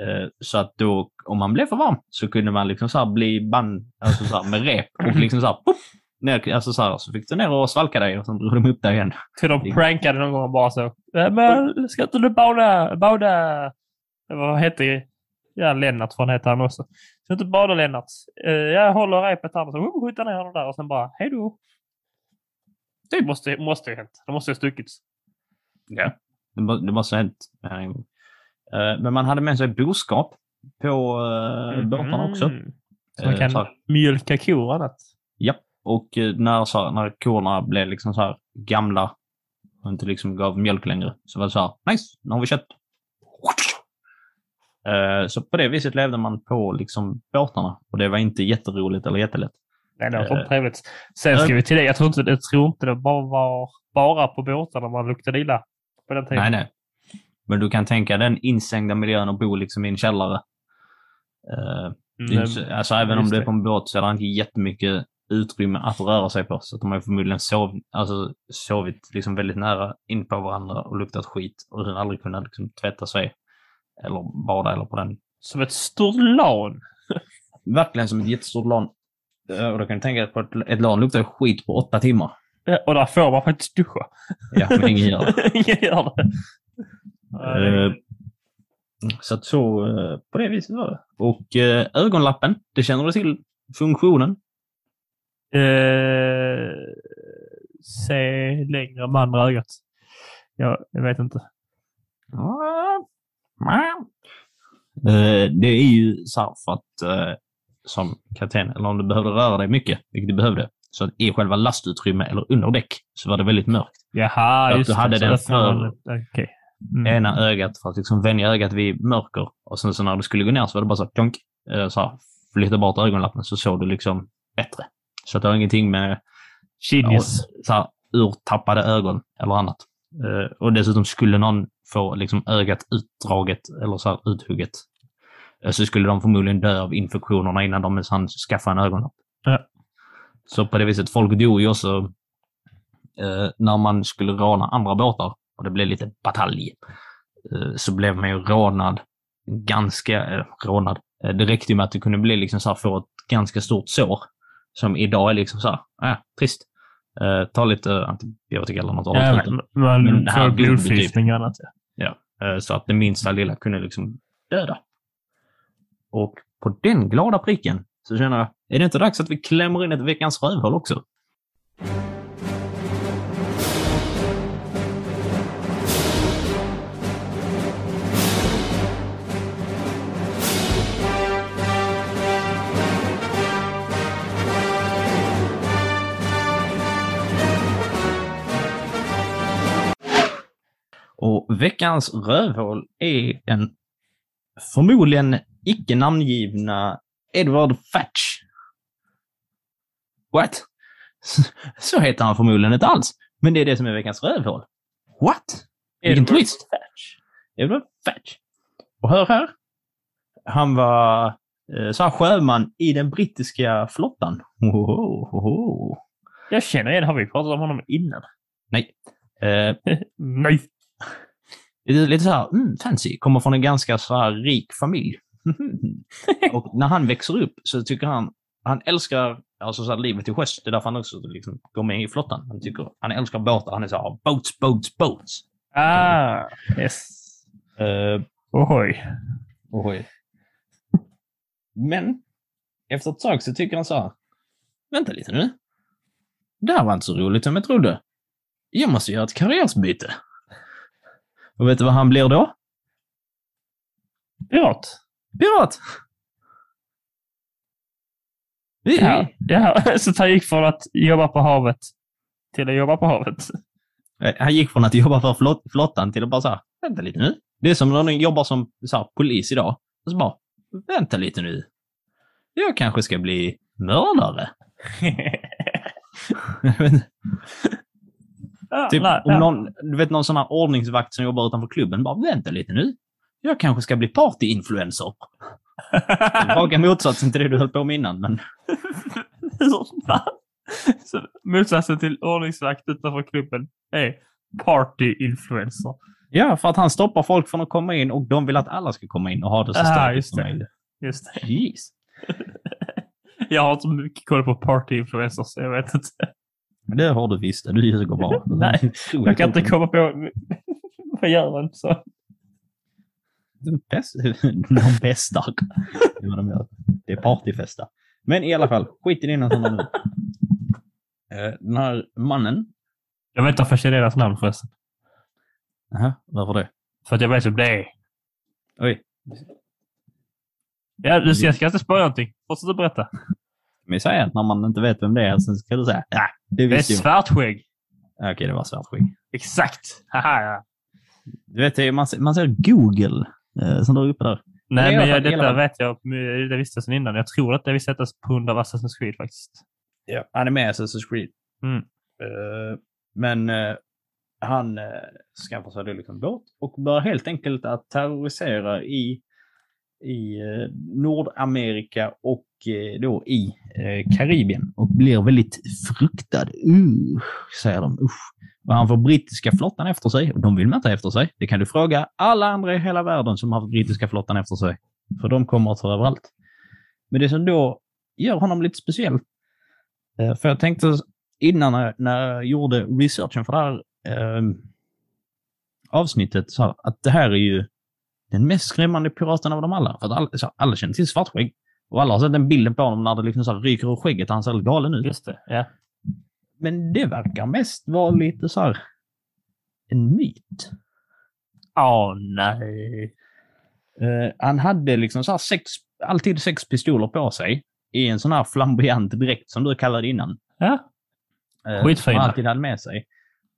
Eh, så att då, om man blev för varm så kunde man liksom så här bli band, alltså så här med rep och liksom så här, ner, alltså så här, så fick du ner och svalka dig och sen drog de upp dig igen. Till de prankade någon gång bara så. "Ja, Men ska inte du bada? Bada? Vad hette Ja, Lennart från hette han också. Ska inte bada Lennart? Eh, jag håller repet här och så oh, skjuter ner honom där och sen bara hej då. Det måste, måste ju hänt. Det måste ju stuckits. Ja. Det, var så hänt. Eh, Men man hade med sig boskap på uh, båtarna också. Mhm. Så man Eh, kan så mjölka kor och annat. Ja, och eh, när, så här, när korna blev liksom så här gamla och inte liksom gav mjölk längre så var det så här, nice, nu har vi kött. Eh, Så på det viset levde man på liksom båtarna och det var inte jätteroligt eller jättelätt. Nej, det var Eh, trevligt. Sen ska vi till det. Jag tror inte, jag tror inte det bara var bara på båtarna man luktade illa på den tiden. Nej, nej. Men du kan tänka den instängda miljön och bo liksom i en källare. Mm, alltså även om du är på en båt så är det inte jättemycket utrymme att röra sig på. Så att de har förmodligen sov, alltså, sovit liksom väldigt nära in på varandra och luktat skit och sen aldrig kunnat liksom tvätta sig eller bada eller på den. Som ett stort lan. Verkligen som ett jättestort LAN. Eh, Och då kan du tänka dig på ett, ett LAN luktar skit på åtta timmar. Och där får man faktiskt duscha. Ja, men ingen gör det. Ingen gör det. Eh, Så att så, eh, på det viset var det. Och ögonlappen, det känner du till funktionen? Eh, se längre med andra ögat. Ja, jag vet inte. Eh, Det är ju så här för att eh, som kapten, eller om du behövde röra dig mycket, vilket du behövde, så att i själva lastutrymme eller under däck så var det väldigt mörkt. Jaha, Att just du hade det. Så den för- Okej. Mm. Ena ögat för att liksom vänja ögat vid mörker. Och sen så när du skulle gå ner så var det bara så klonk, eh, så här, flytta bort ögonlappen så såg du liksom bättre. Så att det har ingenting med så här, urtappade ögon eller annat. Eh, och dessutom skulle någon få liksom ögat utdraget eller så här uthugget eh, så skulle de förmodligen dö av infektionerna innan de ens hann skaffa en ögonlapp. Ja. Så på det viset, folk dog ju också eh, när man skulle råna andra båtar och det blev lite batalj, eh, så blev man ju rånad ganska, eh, rånad. Eh, det räckte ju med att det kunde bli liksom så här, få ett ganska stort sår. Som idag är liksom så här, äh, trist. Eh, ta lite antibiotika eller något. Ja, men, Men det här blodförgiftning och annat. Ja. Eh, Så att det minsta lilla kunde liksom döda. Och på den glada pricken så känner jag, är det inte dags att vi klämmer in ett veckans rövhål också? Och veckans rövhål är den förmodligen icke namngivna Edward Fatch. What? Så heter han förmodligen inte alls. Men det är det som är veckans rövhål. What? Vilken twist! Edward Fatch. Och hör här. Han var eh, så här sjöman i den brittiska flottan. Ohoho. Jag känner igen, har vi pratat om honom innan? Nej. Eh, Nej. Lite, lite så här, mm, fancy, kommer från en ganska så här rik familj. och när han växer upp så tycker han, han älskar alltså så här, livet till sjöss. Det är därför han också liksom, går med i flottan. Han, tycker, han älskar båtar. Han är så här, boats, boats, boats. Ah, yes. Uh, Ohoj. oj. Men efter ett tag så tycker han så här, vänta lite nu. Det här var inte så roligt som jag trodde. Jag måste göra ett karriärsbyte. Och vet du vad han blir då? Pirat. Pirat! Vi, Ja, ja. Så han gick från att jobba på havet till att jobba på havet. Eh, Han gick från att jobba för flott, flottan till att bara säga, vänta lite nu. Det är som när någon jobbar som så här, polis idag. Och så bara, vänta lite nu. Jag kanske ska bli mördare. Ja, typ, nej, om ja. någon, du vet någon sån här ordningsvakt som jobbar utanför klubben, bara vänta lite nu. Jag kanske ska bli partyinfluencer. Raka motsatsen till det du höll på med innan, men Motsatsen till ordningsvakt utanför klubben är party-influencer. ja, för att han stoppar folk från att komma in och de vill att alla ska komma in och ha det så Ah, just som möjligt. Just det. Jeez. Jag har inte mycket koll på party-influencers, jag vet inte. Men det har du visst. Du ljuger bara. Nej, Jag kan inte komma på... Vad gör en så? De bäst- De bästar. Det är vad de gör. Det är partyfesta. Men i alla fall, skit i dina sådana nu. Eh, Den här mannen. Jag vet inte varför jag deras namn förresten. Jaha, varför det? För att jag vet vem det är. Oj. Ja, du ska, jag ska inte spöa någonting. Fortsätt att berätta. Vi säger att när man inte vet vem det är, sen ska du säga ja, det Det är jag. svartskägg. Ja, Okej, det var svartskägg. Exakt. Haha, ja. Du vet, man, ser- man ser Google eh, som där uppe där. Nej, men jag, detta fall. vet jag. Det visste jag sedan innan. Jag tror att det visste sättas på grund av Assassin's Creed faktiskt. Ja. Han är med i Assassin's Creed. Mm. Eh, men eh, han uh, skaffar sig då liksom båt och börjar helt enkelt att terrorisera i, i eh, Nordamerika och Eh, då i eh, Karibien och blir väldigt fruktad. Uh, säger de. Usch. Och han får brittiska flottan efter sig och de vill man inte efter sig. Det kan du fråga alla andra i hela världen som har haft brittiska flottan efter sig. För de kommer att ta överallt. Men det som då gör honom lite speciell eh, För jag tänkte innan när, när jag gjorde researchen för det här eh, avsnittet så här, att det här är ju den mest skrämmande piraten av dem alla. För att alla, så här, alla känner till Svartskägg. Och alla har sett den bilden på honom när det liksom så här ryker ur skägget och han ser helt galen ut. Just det. Ja. Men det verkar mest vara lite så här en myt. Åh, nej. Eh, han hade liksom så här sex, alltid sex pistoler på sig i en sån här flamboyant dräkt som du kallade innan. Ja. Eh, Skitfina. Som alltid hade med sig.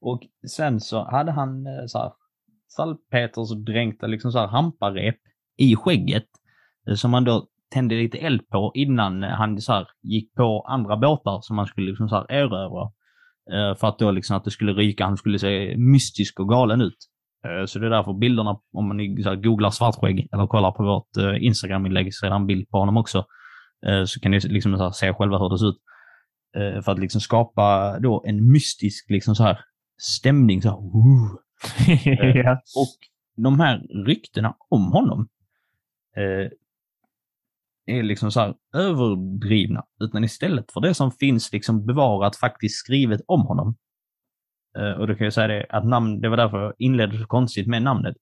Och sen så hade han eh, så här salpeters dränkta liksom så här hamparep i skägget som han då tände lite eld på innan han så här gick på andra båtar som han skulle liksom så här erövra. Eh, För att då liksom att det skulle ryka, han skulle se mystisk och galen ut. Eh, Så det är därför bilderna, om man så här googlar svartskägg eller kollar på vårt eh, Instagram-inlägg så är det en bild på honom också. Så kan ni liksom så här se själva hur det ser ut. för att liksom skapa då en mystisk liksom så här stämning. Så här, ja. Och de här ryktena om honom eh, är liksom så här överdrivna. Utan istället för det som finns liksom bevarat faktiskt skrivet om honom. Eh, och då kan jag säga det att namn, det var därför jag inledde så konstigt med namnet.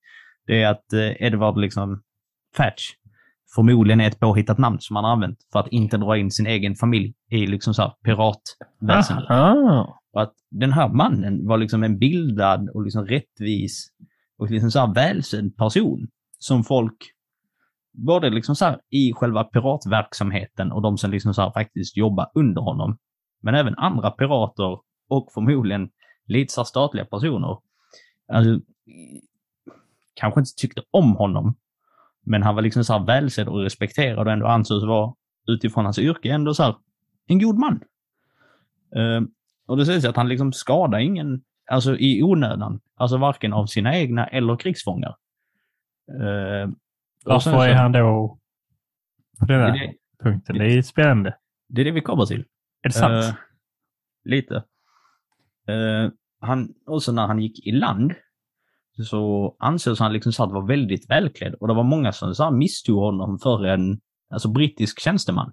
Det är att eh, Edward liksom Fatch förmodligen är ett påhittat namn som han har använt för att inte dra in sin egen familj i liksom så här piratväsendet. Ah. Och att den här mannen var liksom en bildad och liksom rättvis och liksom så här välsedd person som folk, både liksom så här i själva piratverksamheten och de som liksom så här faktiskt jobbar under honom, men även andra pirater och förmodligen lite så statliga personer, alltså, kanske inte tyckte om honom, men han var liksom så här välsedd och respekterad och ändå ansågs vara utifrån hans yrke ändå så här en god man. Uh, och det sägs att han liksom skadar ingen, alltså i onödan. Alltså varken av sina egna eller krigsfångar. Uh, varför är han då på den det, här är det, punkten? Det är spännande. det är det vi kommer till. Är det sant? Eh, lite. Eh, han, också när han gick i land så ansågs han liksom så att vara väldigt välklädd och det var många som så här misstog honom för en alltså, brittisk tjänsteman.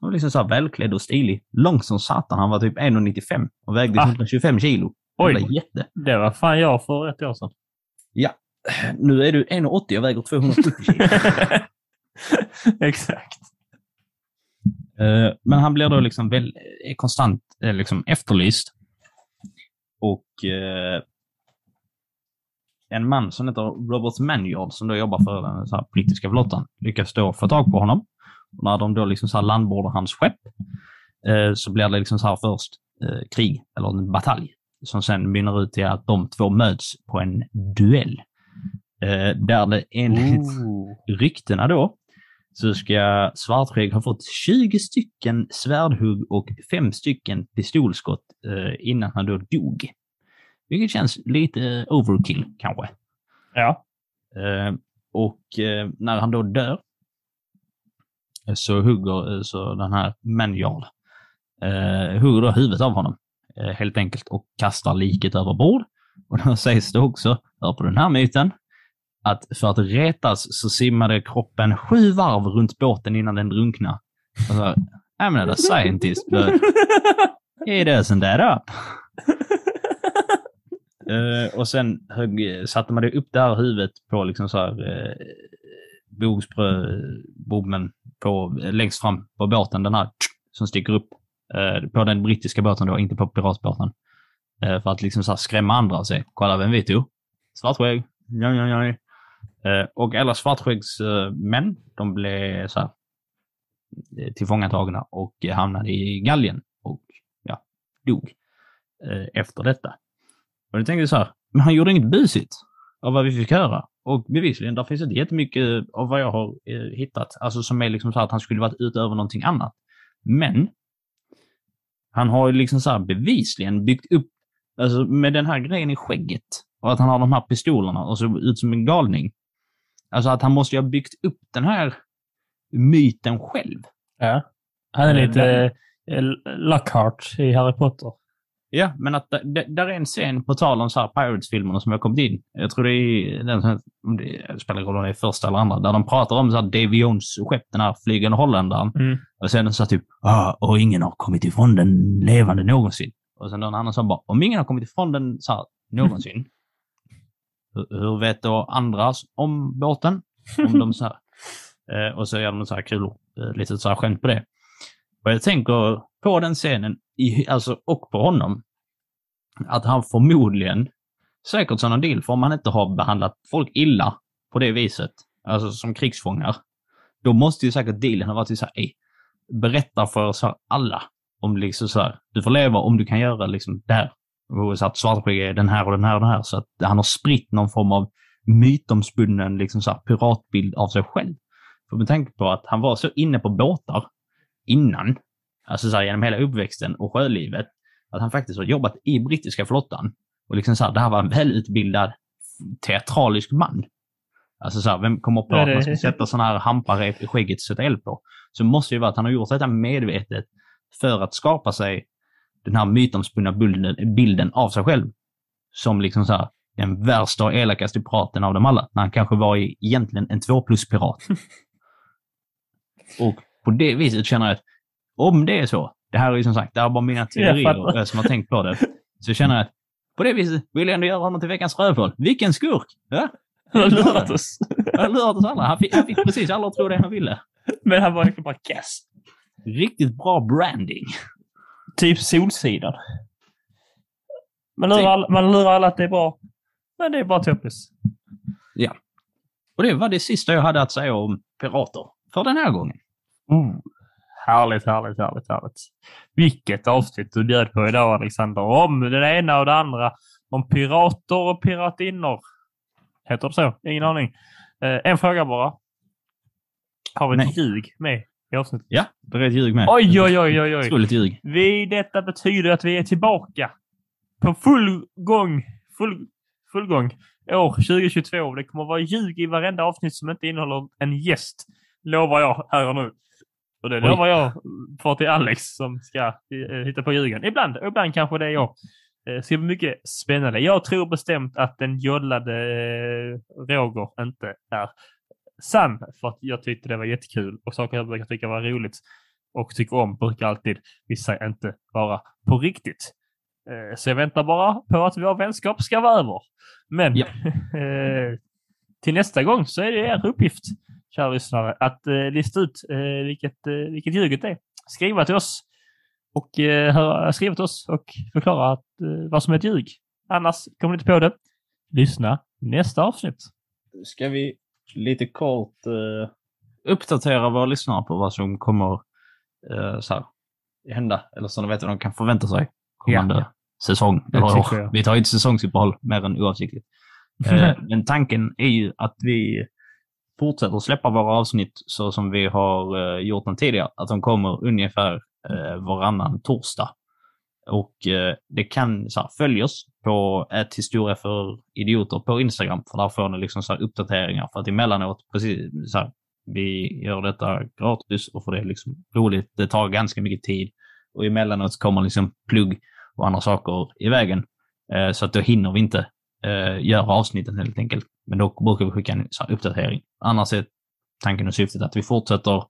Han var liksom så här välklädd och stilig. Lång som satan. Han var typ 1,95 och vägde Ah. 125 kilo. Oj. Jävla jätte. Det var fan jag för ett år sedan. Nu är du 1,80 och väger 270 kilo. Exakt. Eh, Men han blir då liksom väl, är konstant eh, liksom efterlyst. Och eh, en man som heter Robert Manyard som då jobbar för den så här brittiska flottan lyckas då få tag på honom. Och när de då liksom så här landbordar hans skepp eh, så blir det liksom så här först eh, krig, eller en batalj, som sen mynnar ut till att de två möts på en duell. Eh, där det enligt Ooh. ryktena då så ska Svartskägg ha fått 20 stycken svärdhugg och 5 stycken pistolskott eh, innan han då dog. Vilket känns lite overkill kanske. Ja. Eh, och eh, när han då dör eh, så hugger eh, så den här Manjard eh, hugger då huvudet av honom eh, helt enkelt och kastar liket över bord. Och då sägs det också, hör på den här myten, att för att retas så simmade kroppen sju varv runt båten innan den drunknade. Och så, I'm not a scientist, but it doesn't that up. uh, och sen högg, satte man det upp det här huvudet på liksom så här eh, uh, bogspröbommen på, längst fram på båten, den här som sticker upp Uh, på den brittiska båten då, inte på piratbåten. Uh, för att liksom så här skrämma andra och säga, kolla vem vi tog. Svartskägg. Ja, ja, ja. Eh, och alla svartskäggsmän, de blev så här, eh, tillfångatagna och hamnade i galgen och ja, dog eh, efter detta. Och då tänkte jag så här, men han gjorde inget busigt av vad vi fick höra. Och bevisligen, där finns inte jättemycket av vad jag har hittat, alltså som är liksom så här att han skulle varit utöver någonting annat. Men han har ju liksom så här bevisligen byggt upp, alltså med den här grejen i skägget och att han har de här pistolerna och så ut som en galning. Alltså att han måste ju ha byggt upp den här myten själv. ja. Han är Eh, lite eh, Lockhart i Harry Potter. Ja, men att det, där är en scen på tal om så här Pirates-filmerna som har kommit in. Jag tror det är den som, om det spelar roll om det är första eller andra, där de pratar om så här Davy Jones skepp, den här flygande holländaren. Mm. Och sen så typ, ah, och ingen har kommit ifrån den levande någonsin. Och sen någon annan som bara, om ingen har kommit ifrån den så här, någonsin, hur, vet då andra om båten? Om de så här. Eh, och så gör de så här kul, eh, lite så här skämt på det. Och jag tänker på den scenen, i, alltså, och på honom, att han förmodligen, säkert en deal, för om han inte har behandlat folk illa på det viset, alltså som krigsfångar, då måste ju säkert dealen ha varit så här, "Ey, berätta för så här, alla om liksom så här, du får leva om du kan göra liksom det här. Så att Svartskägg är den här och den här och den här. Så att han har spritt någon form av mytomspunnen liksom så här, piratbild av sig själv. För med tanke på att han var så inne på båtar innan, alltså så här, genom hela uppväxten och sjölivet, att han faktiskt har jobbat i brittiska flottan. Och liksom så här, det här var en välutbildad teatralisk man. Alltså så här, vem kommer på att man ska sätta sådana här hamparep i skägget och sätta eld på? Så måste det ju vara att han har gjort detta medvetet för att skapa sig den här mytomspunna bilden, bilden av sig själv som liksom så här, den värsta och elakaste piraten av dem alla, när han kanske var i, egentligen en 2 plus-pirat. och på det viset känner jag att om det är så, det här är ju som sagt, det här är bara mina teorier som har tänkt på det, så känner jag att på det viset vill jag ändå göra honom till veckans rövhål. Vilken skurk! Ja? Han har lurat oss. Han har lurat oss alla. Han fick, han fick precis alla att tro det han ville. Men han var egentligen bara kass. Riktigt bra branding. Typ Solsidan. Man lurar, alla, man lurar alla att det är bra. Men det är bara Toppis. Och det var det sista jag hade att säga om pirater. För den här gången. Oh, härligt, härligt, härligt, härligt. Vilket avsnitt du bjöd på idag, Alexander. Om det ena och det andra. Om pirater och piratinnor. Heter det så? Ingen aning. Eh, en fråga bara. Har vi ett ljug med i avsnittet? Ja, det är ett ljug med. Oj, oj, oj, oj, oj. Otroligt ljug. Vi, detta betyder att vi är tillbaka på full gång. Full, full gång. År 2022. Det kommer vara ljug i varenda avsnitt som inte innehåller en gäst. Lovar jag här och nu. Och det lovar jag för till Alex som ska eh, hitta på ljugen. Ibland, ibland kanske det är jag. Eh, Det ska bli mycket spännande. Jag tror bestämt att den jollade eh, Roger inte är sann. För att jag tyckte det var jättekul och saker jag brukar tycka var roligt och tycker om brukar alltid vissa inte vara på riktigt. Eh, Så jag väntar bara på att vår vänskap ska vara över. Men Ja. eh, till nästa gång så är det er uppgift, kära lyssnare, att eh, lista ut vilket, vilket ljuget är. Skriva till oss och höra, skriva till oss och förklara att, vad som är ett ljug. Annars kommer ni inte på det. Lyssna nästa avsnitt. Ska vi lite kort uh, uppdatera våra lyssnare på vad som kommer uh, så här, hända? Eller så de vet vad de kan förvänta sig kommande Ja. säsong. Eller år. jag. Vi tar ju inte säsongsuppehåll mer än oavsiktligt. Eh, men tanken är ju att vi fortsätter släppa våra avsnitt så som vi har eh, gjort dem tidigare. Att de kommer ungefär uh, varannan torsdag. Och eh, det kan så här, följ oss på ett historia för idioter på Instagram. För där får ni liksom så här, uppdateringar. För att emellanåt, precis så här, vi gör detta gratis och för det är liksom roligt. Det tar ganska mycket tid. Och emellanåt kommer liksom plugg och andra saker i vägen. Eh, så att då hinner vi inte eh, göra avsnitten helt enkelt. Men då brukar vi skicka en så här, uppdatering. Annars är tanken och syftet att vi fortsätter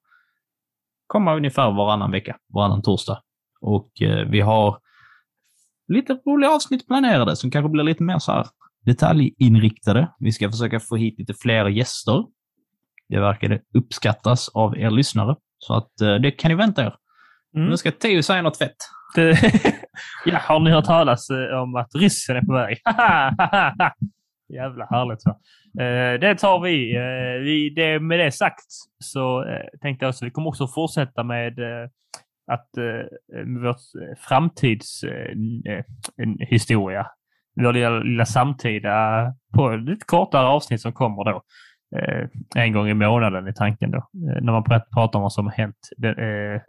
komma ungefär varannan vecka, varannan torsdag. Och eh, vi har lite roliga avsnitt planerade som kanske blir lite mer så här detaljinriktade. Vi ska försöka få hit lite fler gäster. Det verkar uppskattas av er lyssnare. Så att eh, det kan ni vänta er. Mm. Nu ska Theo säga något fett. Ja, har ni hört talas eh, om att ryssen är på väg? Jävla härligt. Va? Det tar vi. Vi det, med det sagt så tänkte jag också vi kommer också fortsätta med att eh, med vårt eh, eh, eh. Vår lilla, lilla samtida på lite kortare avsnitt som kommer då. Eh, en gång i månaden i tanken då. Eh, när man prat- pratar om vad som har hänt. Eh,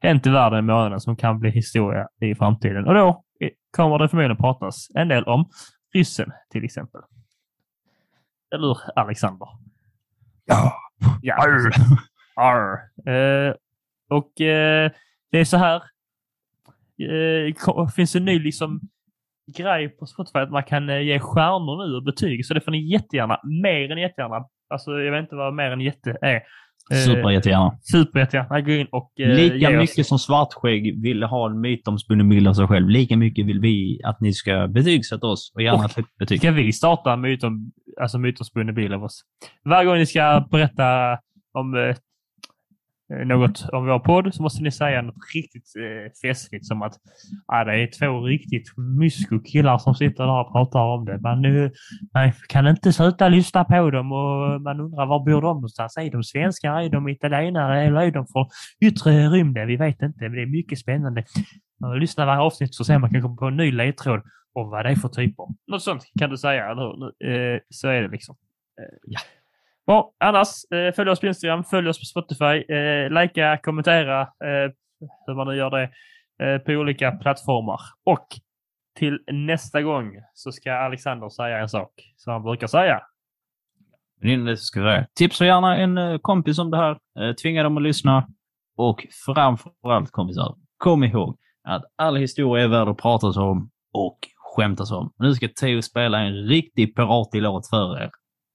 hänt i världen i månaden som kan bli historia i framtiden. Och då eh, kommer det förmodligen pratas en del om ryssen till exempel. Eller Alexander? Ja. Ja, Arr. Arr. Eh, och eh, det är så här. Eh, finns en ny liksom grej på Spotify att man kan eh, ge stjärnor nu och betyg. Så det får ni jättegärna. Mer än jättegärna. Alltså jag vet inte vad mer än jätte är. Eh, Super jättegärna. Superjättegärna. Gå in och eh, Lika ge oss- mycket som Svartskägg vill ha en mytomspunnen bild av sig själv, lika mycket vill vi att ni ska betygsätta oss och gärna Och- högt betyg. Ska vi starta en mytom, alltså mytomspunnen bild av oss? Varje gång ni ska berätta om eh, Eh, något om vår podd så måste ni säga något riktigt eh, festligt som att ah, det är två riktigt mysko-killar som sitter där och pratar om det. Man, man kan inte sluta lyssna på dem och man undrar var bor de någonstans? Är de svenskar? Är de italienare? Eller är de från yttre rymden? Vi vet inte, men det är mycket spännande. Lyssna man lyssnar varje avsnitt så ser man kan komma på en ny ledtråd och vad det är för typer. Något sånt kan du säga, eller hur? Eh, så är det liksom. Eh, Ja. Bra, annars eh, följ oss på Instagram, följ oss på Spotify, eh, likea, kommentera, eh, hur man nu gör det, eh, på olika plattformar. Och till nästa gång så ska Alexander säga en sak som han brukar säga. Men innan det ska jag säga, tipsa gärna en eh, kompis om det här. Eh, tvinga dem att lyssna. Och framförallt kompisar, kom ihåg att all historia är värd att pratas om och skämtas om. Nu ska Theo spela en riktig piratig låt för er.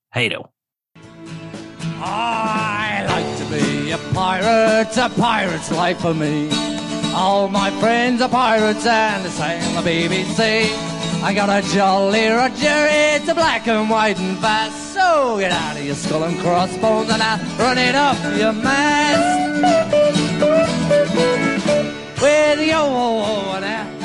Hej då! a pirate's a pirate's life for me. All my friends are pirates and they sing the BBC. I got a Jolly Roger, it's a black and white and fast. So get out of your skull and crossbones and I'll run it up your mast. With yo-ho-ho and.